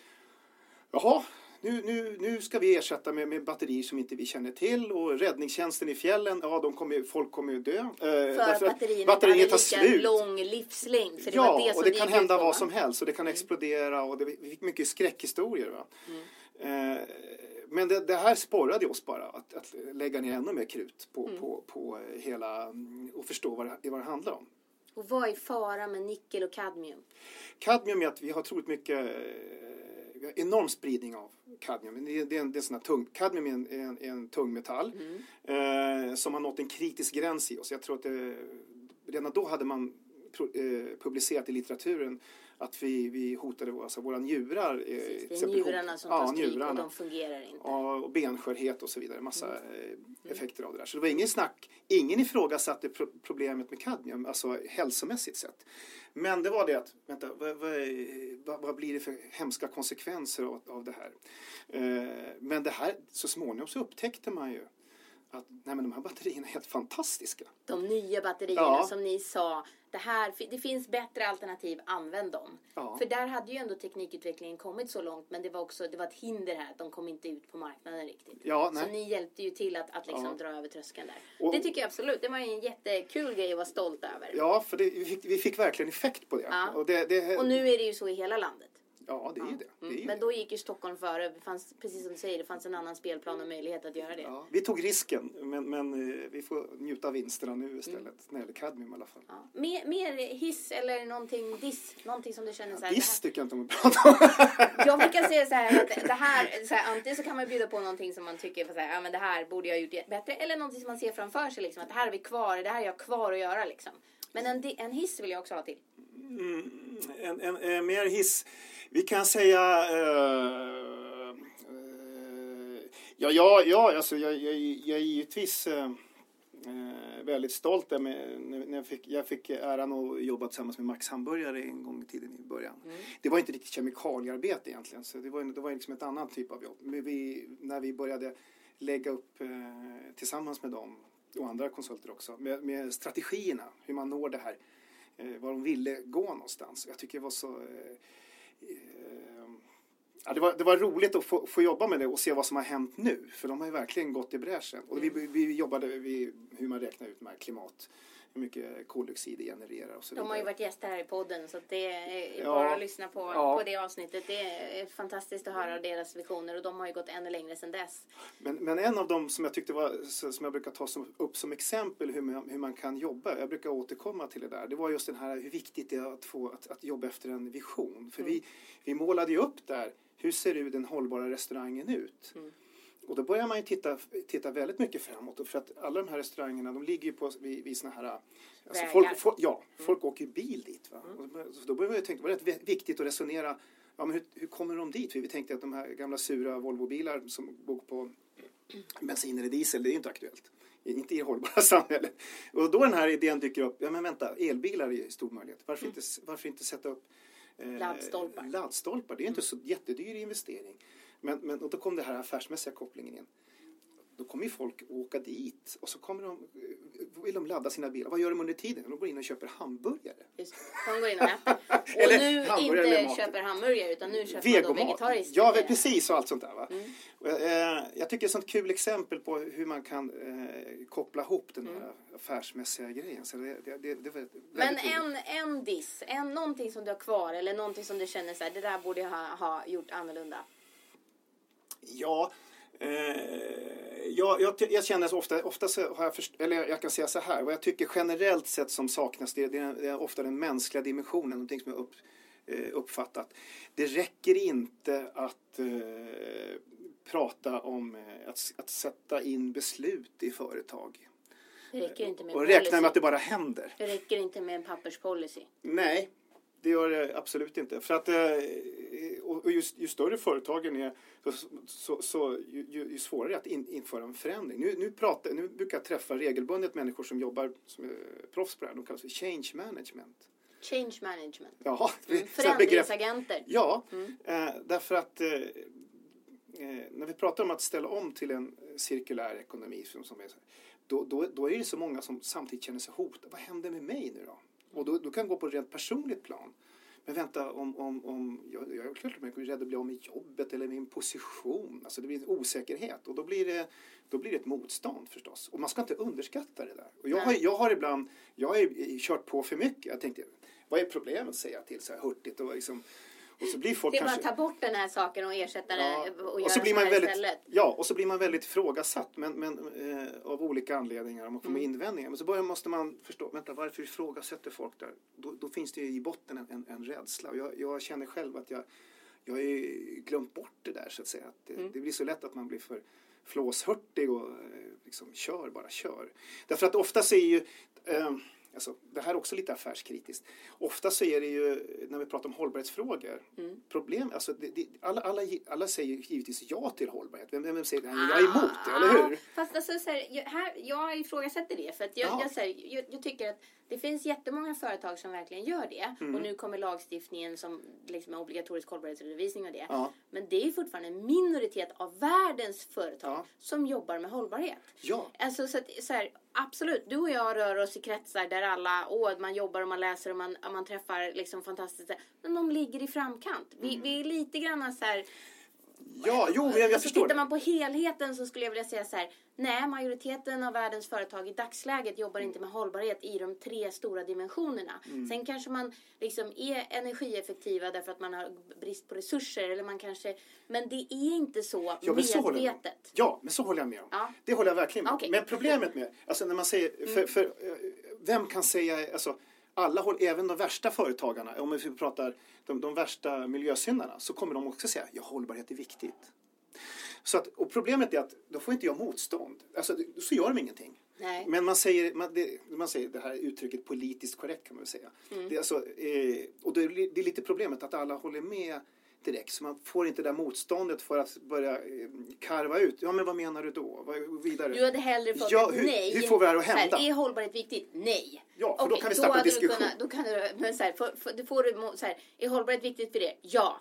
jaha, nu, nu, nu ska vi ersätta med, med batterier som inte vi känner till och räddningstjänsten i fjällen, ja de kommer, folk kommer ju dö. Eh, för att batterierna batterier tar slut. lång livslängd. Det ja, var det och det kan hända vad som helst och det kan mm. explodera och det, vi fick mycket skräckhistorier. Va? Mm. Eh, men det, det, här sporrade oss bara att, att, lägga ner ännu mer krut på, mm. på, på hela mm, och förstå vad det, vad det handlar om. Och vad är fara med nickel och kadmium? Kadmium är att vi har otroligt mycket vi har enorm spridning av kadmium. Det är, det är en, det är tung, kadmium är en, en, en tung metall mm. eh, som har nått en kritisk gräns i oss. Jag tror att det, redan då hade man eh, publicerat i litteraturen att vi, vi hotade alltså våra njurar. Eh, Precis, det är njurarna som tar stryk och de fungerar inte. Ja, och benskörhet och så vidare. Massa mm. Eh, mm. effekter av det där. Så det var ingen snack. Ingen ifrågasatte pro problemet med kadmium, alltså hälsomässigt sett. Men det var det att, vänta, vad, vad, vad blir det för hemska konsekvenser av, av det här? Eh, men det här, så småningom så upptäckte man ju att nej, men de här batterierna är helt fantastiska. De nya batterierna ja. som ni sa, det, här, det finns bättre alternativ, använd dem. Ja. För där hade ju ändå teknikutvecklingen kommit så långt men det var också det var ett hinder här att de kom inte ut på marknaden riktigt. Ja, nej. Så ni hjälpte ju till att, att liksom ja. dra över tröskeln där. Och, det tycker jag absolut, det var en jättekul grej att vara stolt över. Ja, för det, vi, fick, vi fick verkligen effekt på det. Och, det, det. och nu är det ju så i hela landet. Ja, det är ja. det. det, är mm. Men då gick ju Stockholm före. Det fanns, precis som du säger, det fanns en annan spelplan och möjlighet att göra det. Ja, vi tog risken, men, men eh, vi får njuta av vinsterna nu istället. Mm. När det gäller kadmium i alla fall. Ja. Mer, mer hiss eller någonting diss? Någonting som du känner så här. Diss tycker jag inte om att prata om. jag brukar säga så här att det här, så här, antingen så kan man bjuda på någonting som man tycker så här, ja men det här borde jag ha gjort bättre. Eller någonting som man ser framför sig liksom. Att det här är vi kvar, det här är jag kvar att göra liksom. Men en, en hiss vill jag också ha till. Mm, en, en, en, mer hiss. Vi kan säga... Uh, uh, ja, ja, ja alltså, jag, jag, jag är givetvis uh, väldigt stolt där med, när jag fick, jag fick äran att jobba tillsammans med Max Hamburgare en gång i tiden i början. Mm. Det var inte riktigt kemikaliearbete egentligen, så det var, det var liksom ett annat typ av jobb. Men vi, när vi började lägga upp tillsammans med dem och andra konsulter också med, med strategierna, hur man når det här eh, var de ville gå någonstans. Jag tycker det var så... Eh, eh, Eh, ja, det, var, det var roligt att få, få jobba med det och se vad som har hänt nu. För de har ju verkligen gått i bräschen. Och vi, vi jobbade med hur man räknar ut med klimat hur mycket koldioxid det genererar och så De har ju varit gäster här i podden så det är bara ja, att lyssna på, ja. på det avsnittet. Det är fantastiskt att höra deras visioner och de har ju gått ännu längre sedan dess. Men, men en av dem som jag tyckte var, som jag brukar ta som, upp som exempel hur man, hur man kan jobba, jag brukar återkomma till det där, det var just den här hur viktigt det är att få att, att jobba efter en vision. För mm. vi, vi målade ju upp där, hur ser den hållbara restaurangen ut? Mm. Och då börjar man ju titta, titta väldigt mycket framåt. För att alla de här restaurangerna de ligger ju på, vid, vid såna här... Alltså folk, folk, ja, mm. folk åker bil dit. Va? Mm. så då börjar man ju tänka, det var rätt viktigt att resonera. Ja, men hur, hur kommer de dit? För vi tänkte att de här gamla sura Volvobilar som går på bensin eller diesel, det är ju inte aktuellt. Inte i det hållbara samhället. Och då den här idén dyker upp. Ja, men vänta, elbilar är stor möjlighet. Varför, mm. inte, varför inte sätta upp eh, laddstolpar? laddstolpar? Det är inte mm. så jättedyr investering. Men, men och då kom den här affärsmässiga kopplingen in. då kommer ju folk åka dit och så kommer de, vill de ladda sina bilar. Vad gör de under tiden? De går in och köper hamburgare. Just, de går in och äter. Och nu inte köper hamburgare utan nu köper Vegomat. man vegetariskt. Ja, precis och allt sånt där. Va? Mm. Jag, jag tycker det är ett sånt kul exempel på hur man kan eh, koppla ihop den här mm. affärsmässiga grejen. Så det, det, det, det Men en, en diss, en, någonting som du har kvar eller någonting som du känner så här, det där borde jag ha, ha gjort annorlunda? Ja, Eh, jag, jag, jag, känner så ofta, ofta så har jag först, eller jag kan säga så här, vad jag tycker generellt sett som saknas det, det, är, det är ofta den mänskliga dimensionen, någonting som jag upp, eh, uppfattat. Det räcker inte att eh, prata om eh, att, att sätta in beslut i företag. Det räcker inte med och räkna med att det bara händer. Det räcker inte med en papperspolicy. Nej, det gör det absolut inte. För att, eh, och just, ju större företagen är, så, så, så ju, ju, svårare att in, införa en förändring. Nu, nu, pratar, nu brukar jag träffa regelbundet människor som jobbar som är proffs på det här. De kallas för change management. Change management. Ja, mm, förändringsagenter. Ja, mm. eh, därför att eh, eh, när vi pratar om att ställa om till en cirkulär ekonomi som, som är, då, då, då är det så många som samtidigt känner sig hotade. Vad händer med mig nu då? Och då, då kan gå på ett rent personligt plan. Men vänta, om, om, om jag, jag är klart att jag är rädd att bli av med jobbet eller min position. Alltså det blir en osäkerhet och då blir det, då blir det ett motstånd förstås. Och man ska inte underskatta det där. Och jag, har, jag har ibland, jag har kört på för mycket. Jag tänkte, vad är problemet säger jag till så här hurtigt och liksom så blir folk det är kanske... bara att ta bort den här saken och ersätta ja. det och, och göra så blir man väldigt, istället. Ja, och så blir man väldigt ifrågasatt men, men, eh, av olika anledningar. Man får mm. invändningar. Men så börjar, måste man förstå, vänta varför ifrågasätter folk där? Då, då finns det ju i botten en, en, en rädsla. Och jag, jag känner själv att jag, jag har glömt bort det där så att säga. Att det, mm. det blir så lätt att man blir för flåshurtig och eh, liksom kör, bara kör. Därför att ofta är ju eh, Alltså, det här är också lite affärskritiskt. Ofta så är det ju, när vi pratar om hållbarhetsfrågor, mm. problem, alltså det, det, alla, alla, alla säger givetvis ja till hållbarhet. Vem, vem säger ah, jag är emot det, eller hur? Fast alltså, så här, jag, här, jag ifrågasätter det, för att jag, jag, här, jag, jag, tycker att det finns jättemånga företag som verkligen gör det. Mm. Och nu kommer lagstiftningen som liksom är obligatorisk hållbarhetsredovisning och det. Ja. Men det är fortfarande en minoritet av världens företag ja. som jobbar med hållbarhet. Ja. Alltså, så, att, så här, absolut, du och jag rör oss i kretsar där alla, åh, man jobbar och man läser och man, man träffar liksom fantastiska, men de ligger i framkant. Vi, mm. vi är lite grann så här, Ja, jo, jag, jag alltså, förstår. Tittar man på helheten så skulle jag vilja säga så här. Nej, majoriteten av världens företag i dagsläget jobbar inte med hållbarhet i de tre stora dimensionerna. Mm. Sen kanske man liksom är energieffektiva därför att man har brist på resurser. Eller man kanske, men det är inte så ja, medvetet. ja, men så håller jag med om. Ja. Det håller jag verkligen med okay. Men problemet med, alltså när man säger, för, mm. för, för vem kan säga, alltså alla håll, även de värsta företagarna, om vi pratar de, de värsta miljösyndarna, så kommer de också säga ja, hållbarhet är viktigt. Så att, och problemet är att då får inte jag motstånd. Alltså, så gör de ingenting. Nej. Men man säger, man, det, man säger det här uttrycket politiskt korrekt kan man väl säga. Mm. Det, är alltså, eh, och det, det är lite problemet att alla håller med direkt. Så man får inte det där motståndet för att börja eh, karva ut. Ja men vad menar du då? Vad, vidare. Du hade hellre fått ja, ett nej. Hur får vi det här att hända? Här, är hållbarhet viktigt? Nej. Ja, för okay, då kan vi starta en diskussion. Kunnat, då kan du, men så här, för, för, då får du så här, är hållbarhet viktigt för det? Ja.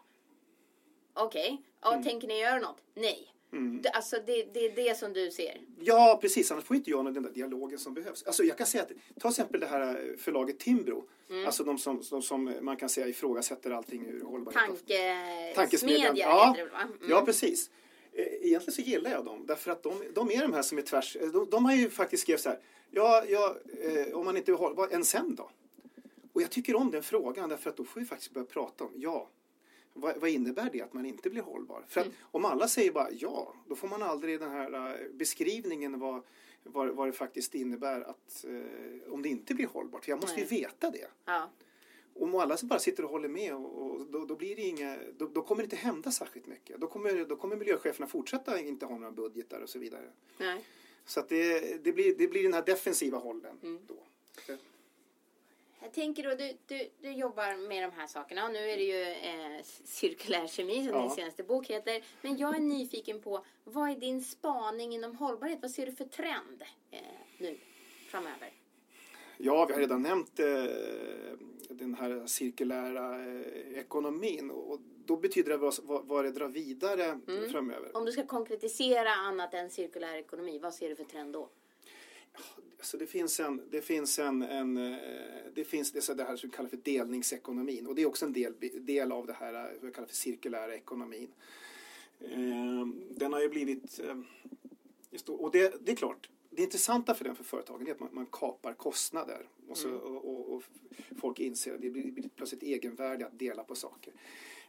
Okej. Okay. Ja, mm. Tänker ni göra något? Nej. Mm. Alltså det, det är det som du ser? Ja, precis. Annars får inte jag den där dialogen som behövs. Alltså jag kan säga att, ta till exempel det här förlaget Timbro. Mm. Alltså de som, de som man kan säga ifrågasätter allting ur hållbarhet. Tankesmedja Tankesmedjan. ja, det? Mm. Ja, precis. Eh, egentligen så gillar jag dem därför att de, de är de här som är tvärs. Eh, de, de har ju faktiskt skrivit så här. Ja, ja eh, om man inte vill hålla, en sen då? Och jag tycker om den frågan därför att då får vi faktiskt börja prata om ja, vad, vad, innebär det att man inte blir hållbar? För att mm. om alla säger bara ja, då får man aldrig den här uh, beskrivningen vad, vad, vad det faktiskt innebär att uh, om det inte blir hållbart. För jag måste Nej. ju veta det. Ja. Om alla bara sitter och håller med och, och då, då, blir det inga, då, då, kommer det inte hända särskilt mycket. Då kommer, då kommer miljöcheferna fortsätta inte ha några budgetar och så vidare. Nej. Så att det, det, blir, det blir den här defensiva hållen mm. då. Jag tänker då, du, du, du jobbar med de här sakerna. Nu är det ju eh, cirkulär kemi som ja. din senaste bok heter. Men jag är nyfiken på, vad är din spaning inom hållbarhet? Vad ser du för trend eh, nu framöver? Ja, vi har redan nämnt eh, den här cirkulära eh, ekonomin och då betyder det vad, vad det drar vidare mm. framöver. Om du ska konkretisera annat än cirkulär ekonomi, vad ser du för trend då? Alltså det finns en, det finns en, en eh, det finns det, så det här som vi kallar för delningsekonomin och det är också en del, del av det här, vad vi kallar för cirkulära ekonomin. Ehm, den har ju blivit, och det, det är klart, det intressanta för den för företagen är att man, man kapar kostnader och, så, mm. och, och, och, folk inser att det blir, plötsligt egenvärde att dela på saker.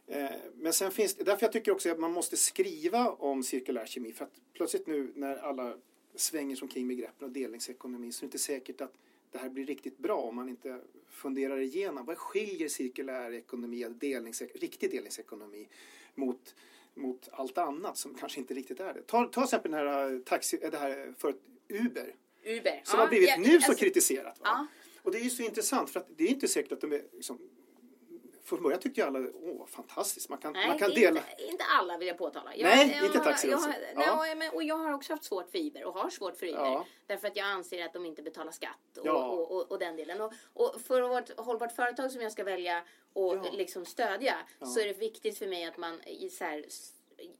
Eh, men sen finns det, därför jag tycker också att man måste skriva om cirkulär kemi för att plötsligt nu när alla svänger omkring begreppen och delningsekonomi så är det inte säkert att det här blir riktigt bra om man inte funderar igenom vad skiljer cirkulär ekonomi, delnings, riktig delningsekonomi mot mot allt annat som kanske inte riktigt är det. Ta, ta till exempel den här taxi, det här för Uber. Uber. Som ja, har blivit ja, nu så alltså, kritiserat. Ja. Och det är ju så intressant för att det är inte säkert att de är liksom, från början tyckte ju alla, åh fantastiskt, man kan, nej, man kan dela. Inte, inte alla vill jag påtala. Jag, nej, jag, inte taxirörelsen. Ja. Nej, och jag har också haft svårt för Uber och har svårt för Uber. Ja. Därför att jag anser att de inte betalar skatt och, ja. och, och, och, den delen. Och, för vårt hållbart företag som jag ska välja och liksom stödja så är det viktigt för mig att man så här,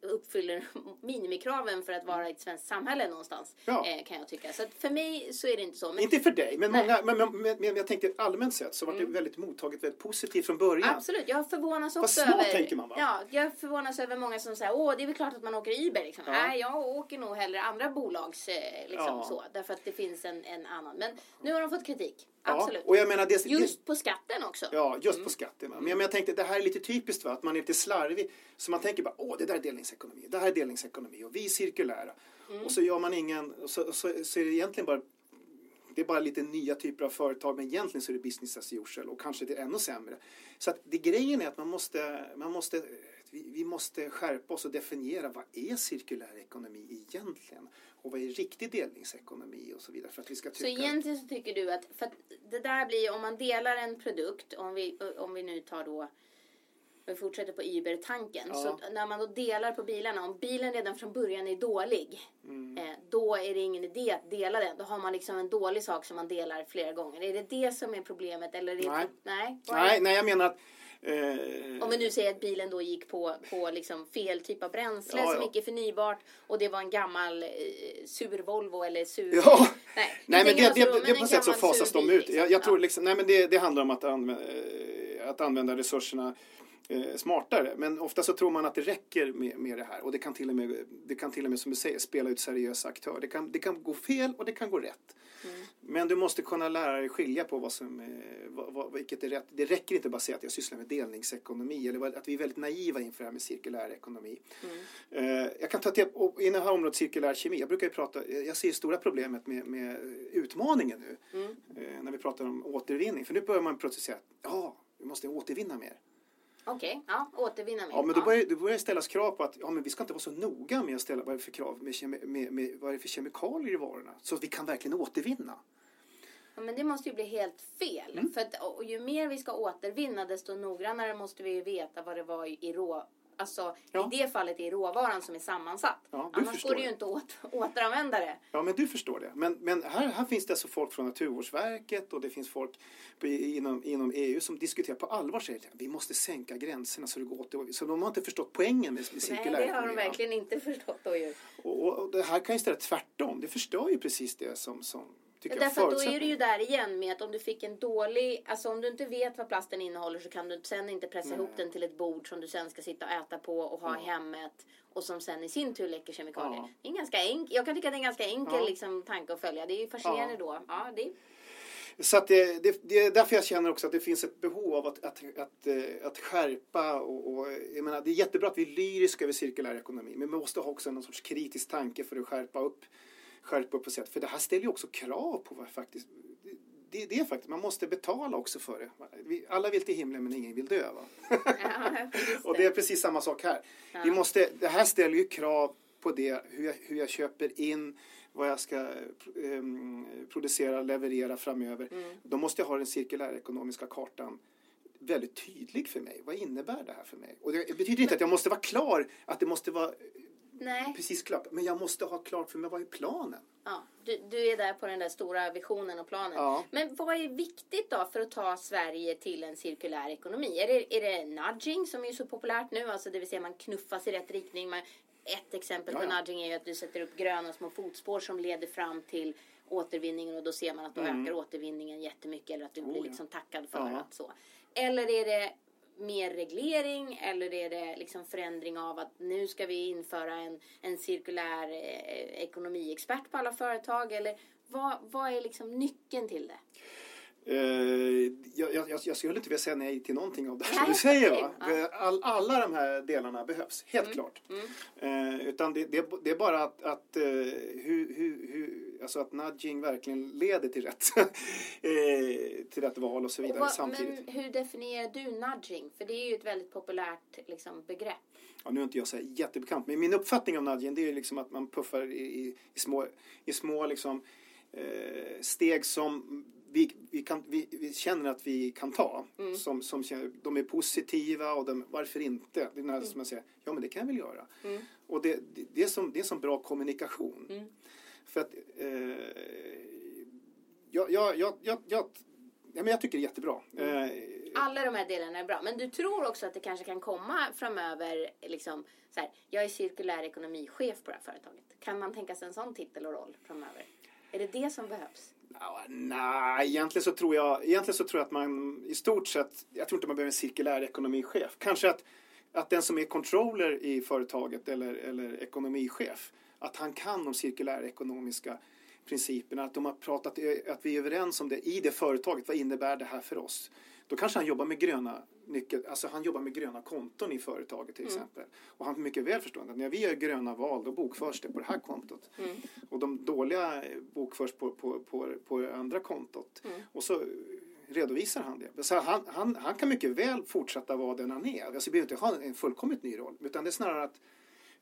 uppfyller minimikraven för att vara i ett svenskt samhälle någonstans. Ja. Eh, kan jag tycka. Så för mig så är det inte så. Men, inte för dig, men, många, men, men, men, men jag tänkte allmänt sett så var det mm. väldigt mottaget väldigt positivt från början. Absolut, jag förvånas också Vad smart, tänker man va? Ja, jag förvånas över många som säger åh det är väl klart att man åker Uber. Liksom. Ja. Nej, jag åker nog hellre andra bolags eh, liksom, ja. så. Därför att det finns en, en annan. Men nu har de fått kritik. Absolut. Ja, och jag menar det, just det, på skatten också. Ja, just mm. på skatten. Men, men jag tänkte det här är lite typiskt va? att man är lite slarvig. Så man tänker bara, åh det där är delningsekonomi, det här är delningsekonomi och vi är cirkulära. Mm. Och så gör man ingen, så, så, så är det egentligen bara det är bara lite nya typer av företag men egentligen så är det business as usual och kanske det är ännu sämre. Så att det grejen är att man måste, man måste vi, vi måste skärpa oss och definiera vad är cirkulär ekonomi egentligen? Och vad är riktig delningsekonomi och så vidare. För att vi ska tycka... Så egentligen så tycker du att, för att det där blir om man delar en produkt, om vi, om vi nu tar då vi fortsätter på Uber-tanken. Ja. Så när man då delar på bilarna, om bilen redan från början är dålig, mm. eh, då är det ingen idé att dela den. Då har man liksom en dålig sak som man delar flera gånger. Är det det som är problemet? Eller är nej. Det, nej, nej, nej, jag menar att Eh, Om vi nu säger att bilen då gick på, på liksom fel typ av bränsle ja, som ja. icke är förnybart och det var en gammal eh, sur Volvo eller sur... Ja. Nej, nej men det, det, det, det på sätt så fasas de ut. Liksom. Jag, jag tror liksom, nej men det, det handlar om att använda, eh, att använda resurserna eh, smartare. Men ofta så tror man att det räcker med, med det här och det kan, till och med, det kan till och med som du säger spela ut seriösa aktörer. Det kan, det kan gå fel och det kan gå rätt. Mm. Men du måste kunna lära dig skilja på vad som är, vad, vad, vilket är rätt. Det räcker inte bara att säga att jag sysslar med delningsekonomi eller att vi är väldigt naiva inför det här med cirkulär ekonomi. Mm. Eh, jag kan ta till, i det här området cirkulär kemi, jag brukar ju prata, jag ser stora problemet med, med utmaningen nu mm. eh, när vi pratar om återvinning. För nu börjar man plötsligt säga att ja, vi måste återvinna mer. Okej, okay. ja, återvinna mer. Ja, men då börjar, då börjar det ställas krav på att ja, men vi ska inte vara så noga med att ställa vad är för krav med, kemi, med, med, vad är det för kemikalier i varorna så att vi kan verkligen återvinna. Ja, men det måste ju bli helt fel. Mm. För att, ju mer vi ska återvinna desto noggrannare måste vi ju veta vad det var i rå Alltså ja. i det fallet är råvaran som är sammansatt. Ja, Annars går det ju inte att återanvända det. Ja, men du förstår det. Men, men här, här finns det alltså folk från Naturvårdsverket och det finns folk på, inom, inom EU som diskuterar på allvar säger att vi måste sänka gränserna så det går åt Så de har inte förstått poängen med, med cirkulär Nej, det har de verkligen inte förstått då ju. Och, och, och det här kan ju istället tvärtom. Det förstör ju precis det som, som Tycker Därför att då är det ju där igen med att om du fick en dålig, alltså om du inte vet vad plasten innehåller så kan du sen inte pressa Nej. ihop den till ett bord som du sen ska sitta och äta på och ha ja. i hemmet och som sen i sin tur läcker kemikalier. Ja. Det är ganska enk, jag kan tycka att det är en ganska enkel ja. liksom, tanke att följa. Det är ju fascinerande då. Ja, det så att det, det, det, är därför jag känner också att det finns ett behov av att, att, att, eh, att skärpa och, och, jag menar, det är jättebra att vi är lyriska över cirkulär ekonomi men vi måste ha också någon sorts kritisk tanke för att skärpa upp skärpa upp och säga för det här ställer ju också krav på vad faktiskt det, det är faktiskt, man måste betala också för det. Alla vill till himlen men ingen vill dö. Ja, och det är precis samma sak här. Ja. Vi måste, det här ställer ju krav på det, hur jag, hur jag köper in, vad jag ska um, producera, leverera framöver. Mm. Då måste jag ha den cirkulära ekonomiska kartan väldigt tydlig för mig. Vad innebär det här för mig? Och det betyder inte att jag måste vara klar, att det måste vara Nej. precis klart. Men jag måste ha klart för mig vad är planen? Ja, du, du är där på den där stora visionen och planen. Ja. Men vad är viktigt då för att ta Sverige till en cirkulär ekonomi? Är det, är det nudging som är så populärt nu? Alltså det vill säga man knuffas i rätt riktning. Man, ett exempel ja, på nudging är ju att du sätter upp gröna små fotspår som leder fram till återvinningen och då ser man att då mm. ökar återvinningen jättemycket eller att du blir oh, liksom tackad för ja. att så. Eller är det mer reglering eller är det liksom förändring av att nu ska vi införa en, en cirkulär eh, ekonomiexpert på alla företag? Eller vad, vad är liksom nyckeln till det? Uh, jag, jag, jag, skulle inte vilja säga nej till någonting av det här som du säger. Va? All, alla de här delarna behövs, helt mm. klart. Mm. Uh, utan det, det, det, är bara att, att uh, hur, hur, alltså att nudging verkligen leder till rätt, till rätt val och så vidare och vad, samtidigt. Men hur definierar du nudging? För det är ju ett väldigt populärt liksom, begrepp. Ja, nu är inte jag så jättebekant, men min uppfattning av nudging det är liksom att man puffar i, i, i små, i små liksom, steg som vi, vi, kan, vi, vi, känner att vi kan ta. Mm. Som, som, de är positiva och de, varför inte? Det är när mm. som man säger, ja men det kan jag väl göra. Mm. Och det, det, det, är som, det är som bra kommunikation. Mm. För att eh, jag, jag, jag, jag, jag, ja, men jag tycker det är jättebra. Mm. Eh, Alla de här delarna är bra. Men du tror också att det kanske kan komma framöver, liksom, så här, jag är cirkulär ekonomichef på det här företaget. Kan man tänka sig en sån titel och roll framöver? Är det det som behövs? Nej, egentligen så, tror jag, egentligen så tror jag att man i stort sett, jag tror inte man behöver en cirkulär ekonomichef. Kanske att, att den som är controller i företaget eller, eller ekonomichef, att han kan de cirkulära ekonomiska principerna, att de har pratat, att vi är överens om det i det företaget, vad innebär det här för oss? Då kanske han jobbar med gröna nyckel, alltså han jobbar med gröna konton i företaget till mm. exempel. Och han mycket väl förstår att när vi gör gröna val då bokförs det på det här kontot. Mm. Och de dåliga bokförs på, på, på, på andra kontot. Mm. Och så redovisar han det. Så han, han, han kan mycket väl fortsätta vara den han är. Alltså, vi behöver inte ha en fullkomligt ny roll. Utan det är snarare att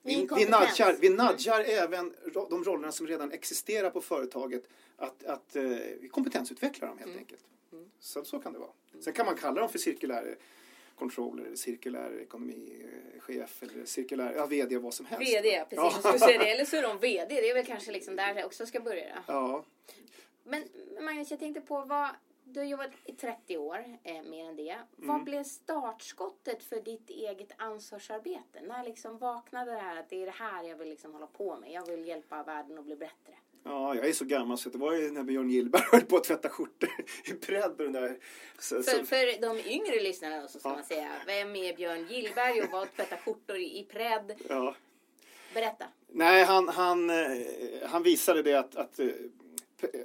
vi, vi nudgar, vi nudgar mm. även de rollerna som redan existerar på företaget att, att vi kompetensutvecklar dem helt mm. enkelt. Mm. Så, så kan det vara. Sen kan man kalla dem för cirkulär controller, cirkulär ekonomichef eller cirkulär, ja VD vad som helst. VD, precis. Ja. säga det. Eller så är de VD, det är väl kanske liksom där det också ska börja. Ja. Men Magnus, jag tänkte på vad, du har jobbat i 30 år, eh, mer än det. Mm. Vad blev startskottet för ditt eget ansvarsarbete? När liksom vaknade det här att det är det här jag vill liksom hålla på med? Jag vill hjälpa världen att bli bättre. Ja, jag är så gammal så det var ju när Björn Gillberg höll på att tvätta skjortor i prädd på den där. Så, för, så... för de yngre lyssnarna så ska ja. man säga, vem är Björn Gillberg och vad tvättar skjortor i, i prädd? Ja. Berätta. Nej, han, han, eh, han visade det att, att eh,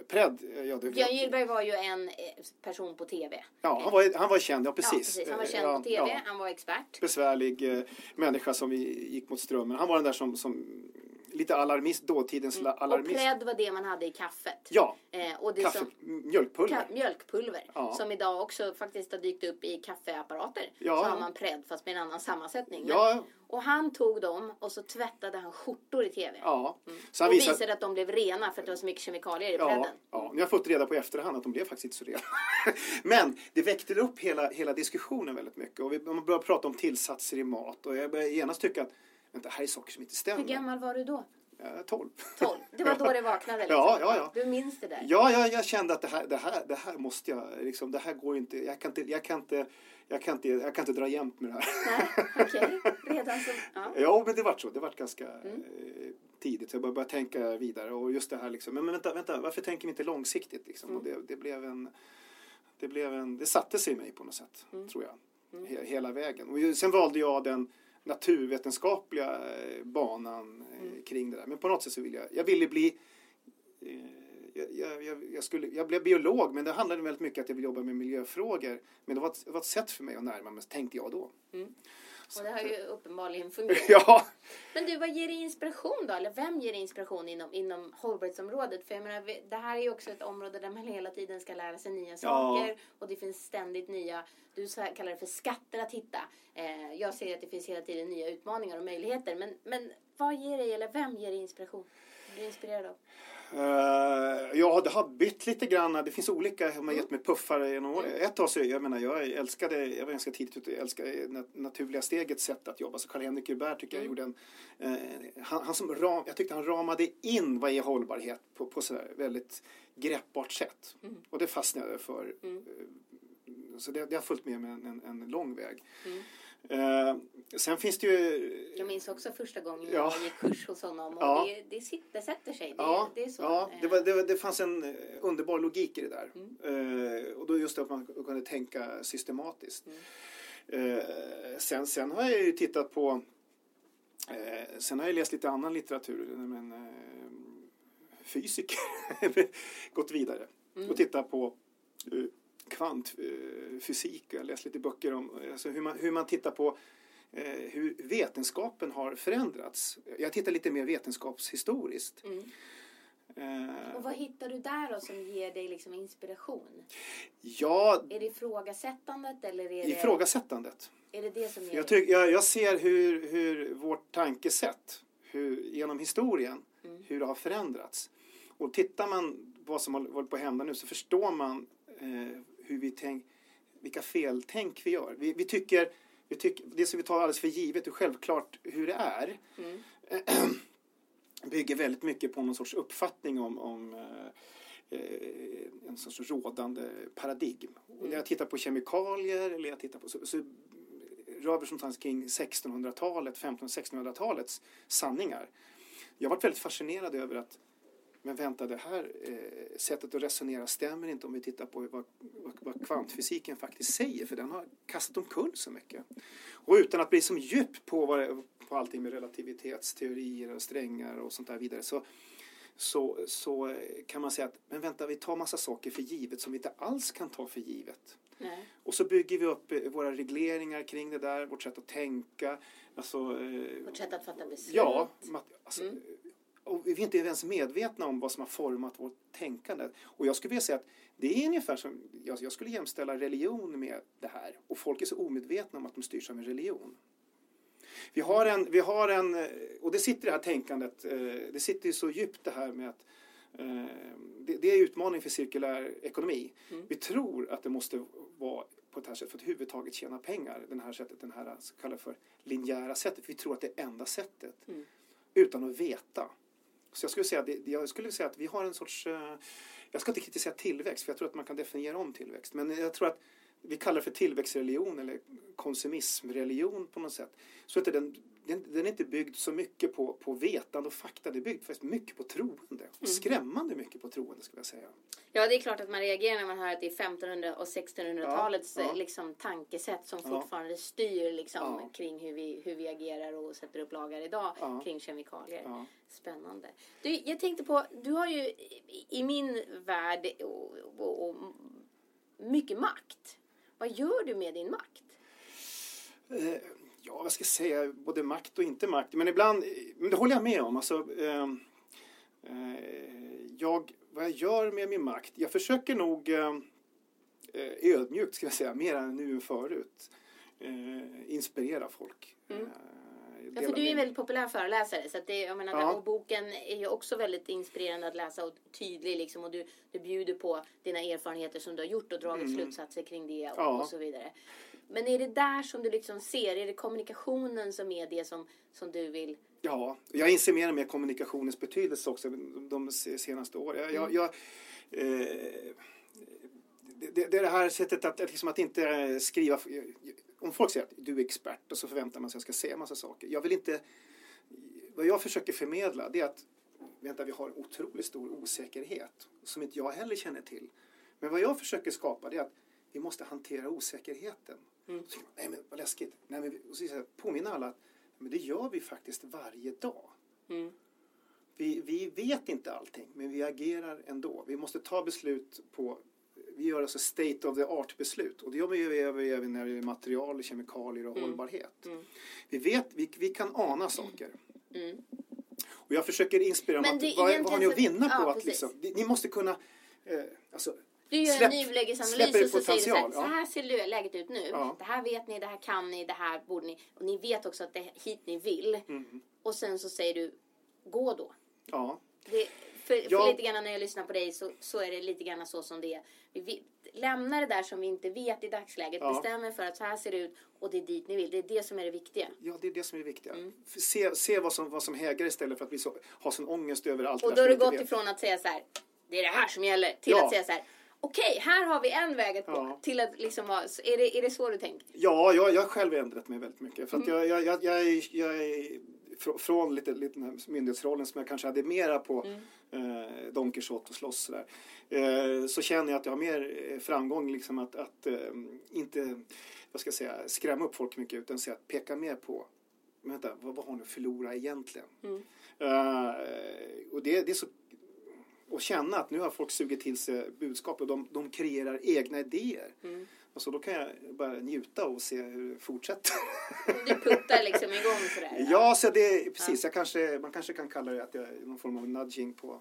Pred, ja, det, Björn Gillberg var ju en eh, person på TV. Ja, han var, han var känd, ja precis. Ja, precis. Han var känd på TV, ja. han var expert. Besvärlig eh, människa som gick mot strömmen. Han var den där som, som lite alarmist, dåtidens mm. alarmist. Och prädd var det man hade i kaffet. Ja, eh, och det Kaffe, som, mjölkpulver. Ka mjölkpulver. Ja. Som idag också faktiskt har dykt upp i kaffeapparater. Ja. Så har man prädd fast med en annan sammansättning. Ja. Och han tog dem och så tvättade han skjortor i TV. Ja. Mm. Så han och visade... visade att de blev rena för att det var så mycket kemikalier i ja, Ja, jag har fått reda på i efterhand att de blev faktiskt inte så rena. Men det väckte upp hela, hela diskussionen väldigt mycket. Och vi började prata om tillsatser i mat. Och jag började genast tycka att Vänta, här är saker som inte stämmer. Hur gammal var du då? 12. 12. Det var då det vaknade? Liksom. Ja, ja, ja. Du minns det där? Ja, ja jag kände att det här, det här, det här måste jag, liksom, det här går inte, jag kan inte, jag kan inte, jag kan inte, jag kan inte dra jämnt med det här. Nej, okej. Okay. Redan så, ja. ja, men det var så. Det var ganska mm. Eh, tidigt. Jag började tänka vidare och just det här liksom, men, vänta, vänta, varför tänker vi inte långsiktigt liksom? Mm. Och det, det, blev en, det blev en, det satte sig i mig på något sätt, mm. tror jag. Mm. Hela vägen. Och sen valde jag den naturvetenskapliga eh, banan eh, mm. kring det där. Men på något sätt så vill jag, jag ville bli eh, jag, jag, jag, skulle, jag blev biolog men det handlade väldigt mycket om att jag vill jobba med miljöfrågor. Men det var ett, det var ett sätt för mig att närma mig, tänkte jag då. Mm. Och det har ju uppenbarligen fungerat. ja. Men du, vad ger dig inspiration då? Eller vem ger dig inspiration inom, inom hållbarhetsområdet? För jag menar, det här är ju också ett område där man hela tiden ska lära sig nya saker. Ja. Och det finns ständigt nya, du kallar det för skatter att hitta. Eh, jag ser att det finns hela tiden nya utmaningar och möjligheter. Men, men vad ger dig, eller vem ger dig inspiration? Är du inspirerad av? Uh, ja, det har bytt lite grann. Det finns olika. De har gett mig puffar genom åren. Mm. Ett tag så, jag menar, jag älskade, jag var ganska tidigt ute, jag älskade naturliga stegets sätt att jobba. Så Karl-Henrik Hubert tycker jag mm. gjorde en, uh, han, han, som ram, jag tyckte han ramade in vad är hållbarhet på, på sådär väldigt greppbart sätt. Mm. Och det fastnade jag för. Mm. Så det, det har följt med mig en, en, en lång väg. Mm. Eh, sen finns det ju... Jag minns också första gången jag gick kurs hos honom och ja. det, det, sitter, sätter sig. Det, ja, det, är så. Ja, det, var, det, det fanns en eh, underbar logik i det där. Mm. Eh, och då just att man kunde tänka systematiskt. Mm. Eh, sen, sen har jag ju tittat på eh, Sen har jag läst lite annan litteratur. Men, eh, fysiker gått vidare mm. och tittat på kvantfysik. Jag har läst lite böcker om alltså hur, man, hur man tittar på eh, hur vetenskapen har förändrats. Jag tittar lite mer vetenskapshistoriskt. Mm. Eh, och vad hittar du där då som ger dig liksom inspiration? Ja, är det ifrågasättandet eller är det... Ifrågasättandet. Är det det som ger jag, tyck, jag, jag ser hur, hur vårt tankesätt hur, genom historien, mm. hur det har förändrats. Och tittar man på vad som håller på att hända nu så förstår man eh, hur vi tänk, vilka feltänk vi gör. Vi, vi, tycker, vi tycker, det som vi tar alldeles för givet och självklart hur det är mm. bygger väldigt mycket på någon sorts uppfattning om, om eh, en sorts rådande paradigm. Mm. Och när jag tittar på kemikalier eller jag tittar på så, så rör vi någonstans kring 1600-talet, 1500-1600-talets sanningar. Jag har varit väldigt fascinerad över att men vänta, det här eh, sättet att resonera stämmer inte om vi tittar på vad, vad, vad, kvantfysiken faktiskt säger, för den har kastat omkull så mycket. Och utan att bli som djup på, vad, på allting med relativitetsteorier och strängar och sånt där vidare, så, så, så kan man säga att men vänta, vi tar massa saker för givet som vi inte alls kan ta för givet. Nej. Och så bygger vi upp eh, våra regleringar kring det där, vårt sätt att tänka. Alltså, eh, vårt sätt att fatta beslut. Ja, alltså, mm och vi är inte ens medvetna om vad som har format vårt tänkande. Och jag skulle vilja säga att det är ungefär som, jag, jag skulle jämställa religion med det här. Och folk är så omedvetna om att de styrs av en religion. Vi har en, vi har en och det sitter i det här tänkandet, eh, det sitter ju så djupt det här med att eh, det, är utmaning för cirkulär ekonomi. Mm. Vi tror att det måste vara på det här sättet för att överhuvudtaget tjäna pengar. Den här sättet, den här så kallade för linjära sättet. Vi tror att det är enda sättet. Mm. Utan att veta. Så jag skulle säga, jag skulle säga att vi har en sorts, eh, jag ska inte kritisera tillväxt för jag tror att man kan definiera om tillväxt. Men jag tror att vi kallar det för tillväxtreligion eller konsumismreligion på något sätt. Så att den, den, den är inte byggd så mycket på, på vetande och fakta. Den är byggd faktiskt mycket på troende. Mm. Skrämmande mycket på troende skulle jag säga. Ja, det är klart att man reagerar när man hör att det är 1500 och 1600-talets ja, ja. liksom, tankesätt som fortfarande ja. styr liksom, kring hur vi, hur vi agerar och sätter upp lagar idag kring kemikalier. Spännande. Du, jag tänkte på, du har ju i min värld och, och, och mycket makt. Vad gör du med din makt? Eh, ja, vad ska jag säga, både makt och inte makt. Men ibland, men det håller jag med om. Alltså, eh, eh, jag, vad jag gör med min makt, jag försöker nog eh, ödmjukt, ska jag säga, mer än nu än förut, eh, inspirera folk. Mm. Eh, ja, för du är en väldigt populär föreläsare så att det, jag menar, ja. och boken är ju också väldigt inspirerande att läsa och tydlig liksom, och du, du bjuder på dina erfarenheter som du har gjort och dragit mm. slutsatser kring det och, ja. och så vidare. Men är det där som du liksom ser, är det kommunikationen som är det som, som du vill? Ja, jag inser mer och mer kommunikationens betydelse också de senaste åren. Jag, jag, jag eh, det, det, är det här sättet att, liksom att inte skriva... Om folk säger att du är expert och så förväntar man sig att jag ska säga massa saker. Jag vill inte... Vad jag försöker förmedla det är att vänta, vi har en otroligt stor osäkerhet som inte jag heller känner till. Men vad jag försöker skapa det är att vi måste hantera osäkerheten. Mm. Så, nej men vad läskigt. Nej, men, och så påminna alla att men det gör vi faktiskt varje dag. Mm. Vi, vi vet inte allting men vi agerar ändå. Vi måste ta beslut på vi gör alltså state of the art beslut och det gör vi även när det gäller material, kemikalier och mm. hållbarhet. Mm. Vi vet, vi, vi kan ana saker. Mm. Och jag försöker inspirera att vad, vad har ni att vinna på att liksom, ni måste kunna eh, alltså, du gör Släpp, en nulägesanalys och så säger du så här, ja. så här ser läget ut nu. Ja. Det här vet ni, det här kan ni, det här borde ni. Och ni vet också att det är hit ni vill. Mm. Och sen så säger du, gå då. Ja. Det, För, ja. för lite grann när jag lyssnar på dig så, så är det lite grann så som det är. Vi, vi lämnar det där som vi inte vet i dagsläget. Ja. Bestämmer för att så här ser det ut och det är dit ni vill. Det är det som är det viktiga. Ja, det är det som är det viktiga. Mm. Se, se vad, som, vad som hägar istället för att vi så, har sån ångest över allt Och då har du gått vet. ifrån att säga så här, det är det här som gäller, till ja. att säga så här, okej, här har vi en väg att gå. Ja. Till att liksom vara, är det, är det så du tänker? Ja, jag, jag har själv ändrat mig väldigt mycket. För att mm. jag, jag, jag, jag, från lite, lite den här myndighetsrollen som jag kanske hade mera på mm. eh, Don Quijote och slåss sådär. Eh, så känner jag att jag har mer eh, framgång liksom att, att eh, inte vad ska jag säga, skrämma upp folk mycket utan säga peka mer på vänta, vad, vad har ni att förlora egentligen? Mm. Uh, och det, det är så och känna att nu har folk sugit till sig budskap och de, de kreerar egna idéer. Mm. Alltså då kan jag bara njuta och se hur det fortsätter. Du puttar liksom igång sådär? Ja, så det, precis. Ja. Jag kanske, man kanske kan kalla det att jag är någon form av nudging på,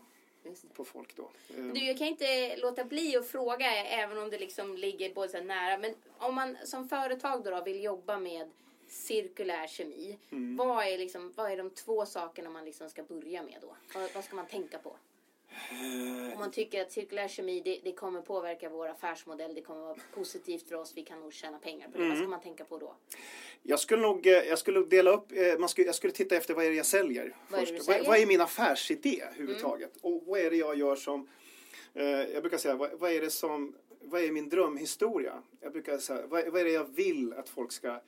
på folk då. Du, jag kan inte låta bli att fråga, även om det liksom ligger både så nära. Men om man som företag då, då vill jobba med cirkulär kemi. Mm. Vad, är liksom, vad är de två sakerna man liksom ska börja med då? Vad, vad ska man tänka på? Om man tycker att cirkulär kemi det, det, kommer påverka vår affärsmodell, det kommer vara positivt för oss, vi kan nog tjäna pengar på det. Mm. Vad ska man tänka på då? Jag skulle nog eh, jag skulle dela upp, eh, man skulle, jag skulle titta efter vad är det jag säljer. Vad är, först. Vad, vad, är min affärsidé överhuvudtaget? Mm. Och vad är det jag gör som, eh, jag brukar säga, vad, vad, är det som, vad är min drömhistoria? Jag brukar säga, vad, vad är det jag vill att folk ska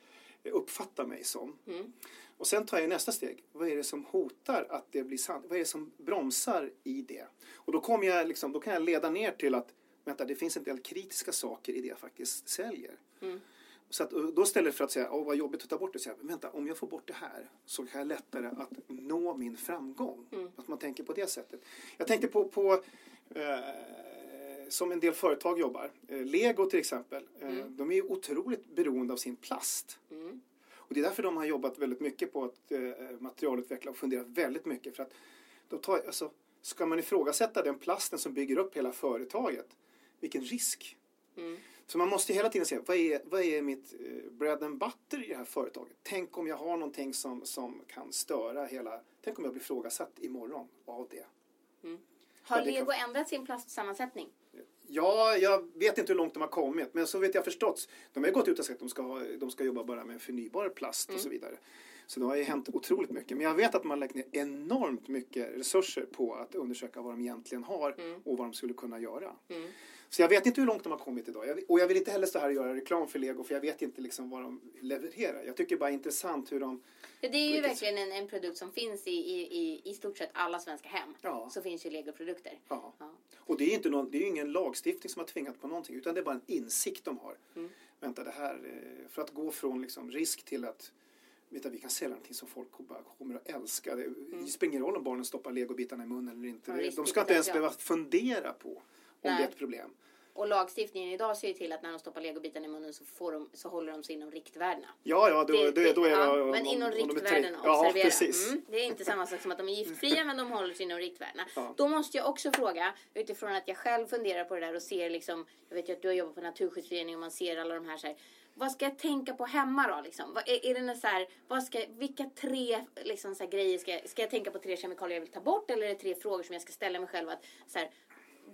uppfatta mig som? Mm. Och sen tar jag nästa steg. Vad är det som hotar att det blir sant? Vad är det som bromsar i det? Och då, kommer jag liksom, då kan jag leda ner till att vänta, det finns en del kritiska saker i det jag faktiskt säljer. Mm. Så att, då istället för att säga åh vad jobbigt att ta bort det, säga vänta om jag får bort det här så kan jag lättare att nå min framgång. Mm. Att man tänker på det sättet. Jag tänkte på, på eh, som en del företag jobbar. Eh, Lego till exempel. Eh, mm. De är otroligt beroende av sin plast. Mm. Och det är därför de har jobbat väldigt mycket på att eh, materialutveckla och funderat väldigt mycket. För att då tar, alltså, ska man ifrågasätta den plasten som bygger upp hela företaget, vilken risk. Mm. Så man måste hela tiden se, vad är, vad är mitt eh, bread and butter i det här företaget? Tänk om jag har någonting som, som kan störa hela, tänk om jag blir ifrågasatt imorgon av det. Mm. Har Lego ändrat sin plastsammansättning? Ja, jag vet inte hur långt de har kommit, men så vet jag förstått. De har gått ut och sagt att de ska, de ska jobba bara med förnybar plast mm. och så vidare. Så det har ju hänt otroligt mycket. Men jag vet att man har lagt ner enormt mycket resurser på att undersöka vad de egentligen har mm. och vad de skulle kunna göra. Mm. Så jag vet inte hur långt de har kommit idag. Jag, och jag vill inte heller stå här och göra reklam för Lego för jag vet inte liksom vad de levererar. Jag tycker bara det är intressant hur de... Det är ju verkligen en, en, produkt som finns i, i, i, stort sett alla svenska hem. Ja. Så finns ju Lego-produkter. Ja. ja. Och det är, inte någon, det är ju ingen lagstiftning som har tvingat på någonting utan det är bara en insikt de har. Mm. Vänta, det här... Eh, för att gå från liksom risk till att vet du, vi kan sälja någonting som folk kommer att älska. Det, mm. spelar ingen roll om barnen stoppar legobitarna i munnen eller inte. Ja, de ska inte ens behöva fundera på om Nej. det är ett problem. Och lagstiftningen idag ser ju till att när de stoppar legobitarna i munnen så, får de, så håller de sig inom riktvärdena. Ja, ja, då, det, det, då är det... Ja, men inom riktvärdena, observera. Ja, precis. Mm, det är inte samma sak som att de är giftfria, men de håller sig inom riktvärdena. Ja. Då måste jag också fråga, utifrån att jag själv funderar på det där och ser liksom, jag vet ju att du har jobbat på Naturskyddsföreningen och man ser alla de här så här, vad ska jag tänka på hemma då? Liksom? Vad, är, är det så här, vad ska, vilka tre liksom, så här, grejer ska, ska jag tänka på? Tre kemikalier jag vill ta bort? Eller är det tre frågor som jag ska ställa mig själv? Att, så här,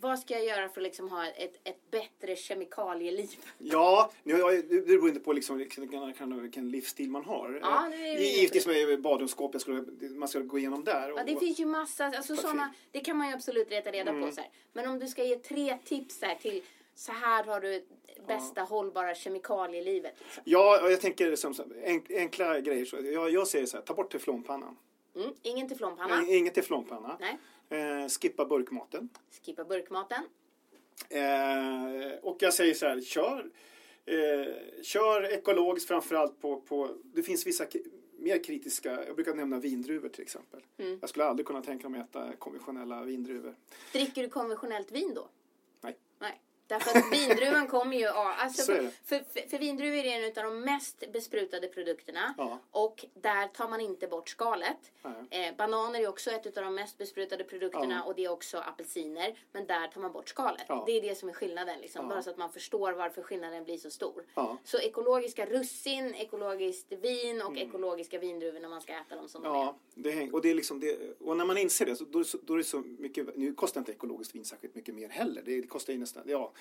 vad ska jag göra för att liksom ha ett, ett bättre kemikalieliv? Ja, det beror inte på liksom vilken livsstil man har. Ja, det är Givetvis med badrumsskåp, man ska gå igenom där. Och, ja, det finns ju massa, alltså såna, det kan man ju absolut leta reda mm. på. Så här. Men om du ska ge tre tips här till så här har du bästa ja. hållbara kemikalielivet. Liksom. Ja, jag tänker som, enkla grejer. Så jag, jag säger så här, ta bort teflonpannan. Mm, ingen teflonpanna. Ingen teflonpanna. Nej. Eh, skippa burkmaten. Skippa burkmaten. Eh, och jag säger så här, kör, eh, kör ekologiskt framförallt på, på, det finns vissa mer kritiska, jag brukar nämna vindruvor till exempel. Mm. Jag skulle aldrig kunna tänka mig att äta konventionella vindruvor. Dricker du konventionellt vin då? Därför att vindruvan kommer ju... Alltså för, för, för, för vindruvor är en av de mest besprutade produkterna. Ja. Och där tar man inte bort skalet. Eh, bananer är också ett av de mest besprutade produkterna ja. och det är också apelsiner. Men där tar man bort skalet. Ja. Det är det som är skillnaden. Liksom, Bara så att man förstår varför skillnaden blir så stor. Så ekologiska russin, ekologiskt vin och mm. ekologiska vindruvor när man ska äta dem som de är. Det häng, och, det är liksom det, och när man inser det så då, då är det så mycket... Nu kostar inte ekologiskt vin särskilt mycket mer heller. Det kostar ju nästan... Ja,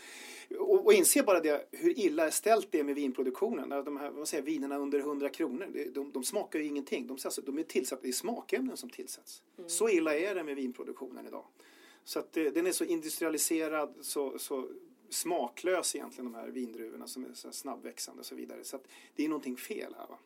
och, och inse bara det, hur illa ställt det är med vinproduktionen. De här vad säger, vinerna under 100 kronor, de, de smakar ju ingenting. De, alltså, de är tillsatta, det är smakämnen som tillsätts. Mm. Så illa är det med vinproduktionen idag. Så att det, den är så industrialiserad, så, så smaklös egentligen de här vindruvorna som är så snabbväxande och så vidare. Så att det är någonting fel här va.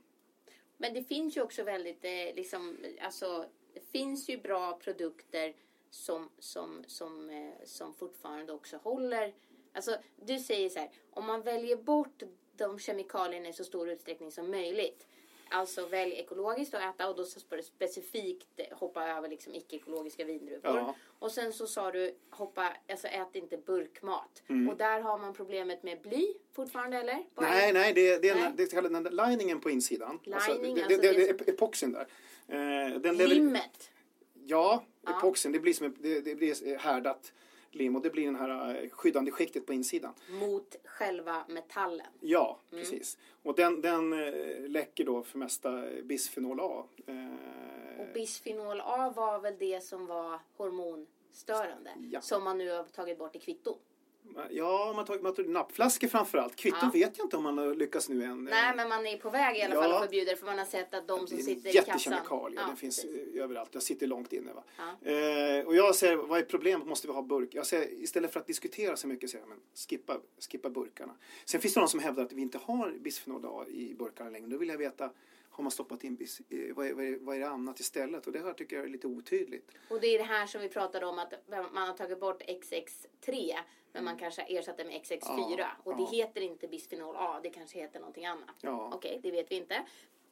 Men det finns ju också väldigt, eh, liksom, alltså det finns ju bra produkter som, som, som, eh, som fortfarande också håller. Alltså, du säger så här, om man väljer bort de kemikalierna i så stor utsträckning som möjligt. Alltså välj ekologiskt att äta och då ska du specifikt hoppa över liksom icke-ekologiska vindruvor. Ja. Och sen så sa du hoppa, alltså ät inte burkmat. Mm. Och där har man problemet med bly fortfarande eller? Bara nej, nej, det, det är, nej. det är den liningen på insidan. Lining, alltså, det, alltså det, det, är epoxin där. Eh, den Limmet? Ja, ja, epoxin. Det blir, som, det, det blir härdat lim och det blir det här eh, skyddande skiktet på insidan. Mot själva metallen? Ja, mm. precis. Och den, den eh, läcker då för mesta bisfenol A. Eh, och bisfenol A var väl det som var hormonstörande? Ja. Som man nu har tagit bort i kvitton? Ja, man tar, man tar nappflaskor framförallt. Kvitton ja. vet jag inte om man har lyckats nu än. Nej, men man är på väg i alla ja. fall att förbjuda det för man har sett att de som sitter i kassan. Jättekemikalier, ja, det finns precis. överallt. Jag sitter långt inne. Va? Ja. Eh, och jag säger, vad är problemet? Måste vi ha burk? Jag säger, istället för att diskutera så mycket säger jag, men skippa, skippa burkarna. Sen finns det någon som hävdar att vi inte har bisfenol A i burkarna längre. Då vill jag veta har man stoppat in vad, är, vad, är, vad är det annat istället? Och det här tycker jag är lite otydligt. Och det är det här som vi pratade om att man har tagit bort XX3 men man kanske ersatte med XX4 ja, och det ja. heter inte bisfenol A, det kanske heter någonting annat. Ja. Okej, okay, det vet vi inte.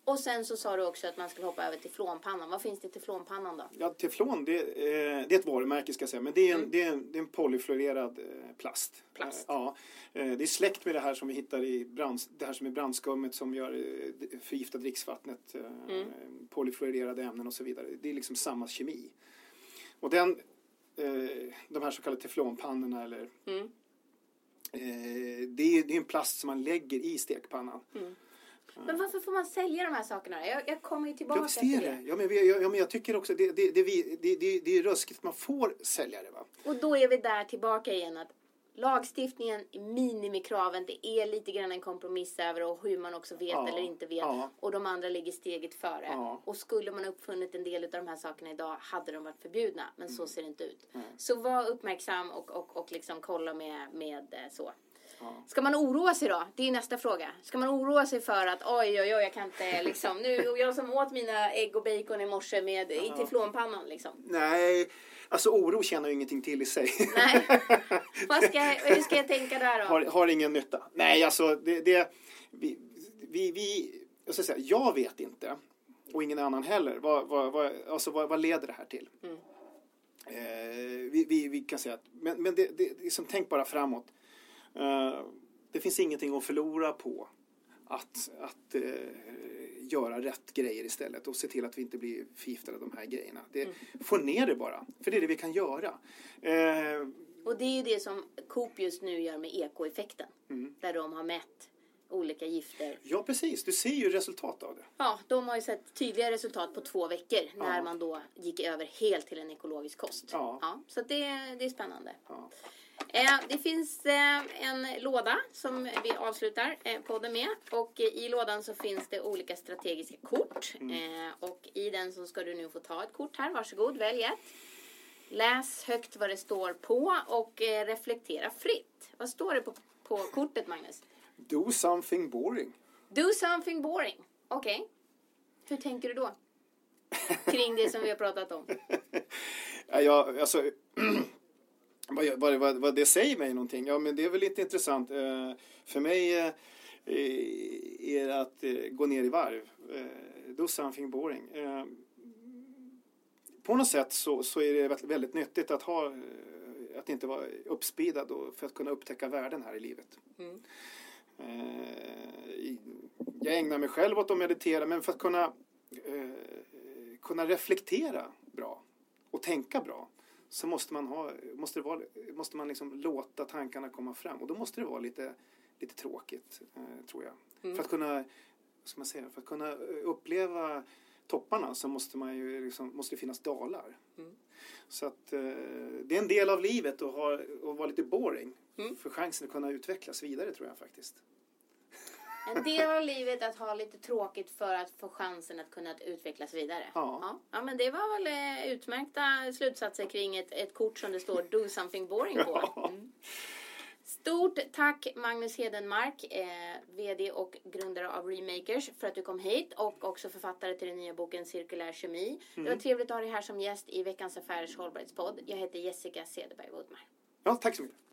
Och sen så sa du också att man skulle hoppa över teflonpannan. Vad finns det i teflonpannan då? Ja, teflon det, eh, det är ett varumärke ska jag säga. Men det är en, mm. det är en, det är en polyfluorerad eh, plast. Plast? Eh, ja. Eh, det är släkt med det här som vi hittar i brand, det här som är brandskummet som gör eh, förgifta dricksvattnet. Eh, mm. Polyfluorerade ämnen och så vidare. Det är liksom samma kemi. Och den, de här så kallade teflonpannorna eller mm. det, är, det är en plast som man lägger i stekpannan. Mm. Men varför får man sälja de här sakerna? Jag, jag kommer ju tillbaka till det. Ja, men, vi, ja, men jag tycker också det, det, det, det, det, är ruskigt att man får sälja det. Va? Och då är vi där tillbaka igen att lagstiftningen, minimikraven, det är lite grann en kompromiss över och hur man också vet ja, eller inte vet. Ja. Och de andra ligger steget före. Ja. Och skulle man uppfunnit en del av de här sakerna idag hade de varit förbjudna. Men mm. så ser det inte ut. Mm. Så var uppmärksam och, och, och liksom kolla med, med eh, så. Ska man oroa sig då? Det är nästa fråga. Ska man oroa sig för att oj, oj, oj, jag kan inte liksom. Nu, jag som åt mina ägg och bacon i morse med i teflonpannan liksom. Nej, alltså oro tjänar ju ingenting till i sig. Nej. Vad ska, hur ska jag tänka där då? Har, har ingen nytta. Nej, alltså det, det vi, vi, vi jag, ska säga, jag vet inte och ingen annan heller. Vad, vad, vad, alltså, vad, vad leder det här till? Mm. Eh, vi, vi, vi, kan säga att, men, men det, det, liksom, tänk bara framåt. Eh, det finns ingenting att förlora på att, att uh, göra rätt grejer istället och se till att vi inte blir förgiftade av de här grejerna. Det, mm. Få ner det bara, för det är det vi kan göra. Uh, och det är ju det som Coop just nu gör med ekoeffekten. Mm. Där de har mätt olika gifter. Ja, precis. Du ser ju resultat av det. Ja, de har ju sett tydliga resultat på två veckor när man då gick över helt till en ekologisk kost. Ja. ja så det, det är spännande. Ja. Eh, det finns eh, en låda som vi avslutar eh, podden med. Och i lådan så finns det olika strategiska kort. Mm. Och i den så ska du nu få ta ett kort här. Varsågod, välj ett. Läs högt vad det står på och reflektera fritt. Vad står det på, på kortet, Magnus? Do something boring. Do something boring. Okej. Okay. Hur tänker du då? Kring det som vi har pratat om. ja, jag, alltså, vad, vad, vad, det säger mig någonting? Ja, men det är väl lite intressant. Eh, för mig eh, är det att eh, gå ner i varv. Do something boring. På något sätt så, så är det väldigt nyttigt att ha att inte vara uppspidad för att kunna upptäcka värden här i livet. Mm. Jag ägnar mig själv åt att meditera men för att kunna, kunna reflektera bra och tänka bra så måste man, ha, måste, det vara, måste man liksom låta tankarna komma fram och då måste det vara lite, lite tråkigt eh, tror jag. Mm. För att kunna ska man säga, för att kunna uppleva topparna så måste man ju liksom, måste det finnas dalar. Mm. Så att eh, det är en del av livet att, ha, att vara lite boring. Mm. För chansen att kunna utvecklas vidare tror jag faktiskt. En del av livet att ha lite tråkigt för att få chansen att kunna utvecklas vidare. Ja. Ja, ja men det var väl eh, utmärkta slutsatser kring ett, ett kort som det står Do something boring på. Mm. Stort tack Magnus Hedenmark, eh, VD och grundare av Remakers för att du kom hit och också författare till den nya boken Cirkulär kemi. Mm. Det var mm. trevligt att ha dig här som gäst i veckans Affärers hållbarhetspodd. Jag heter Jessica Cederberg Woodmar. Ja, tack så mycket.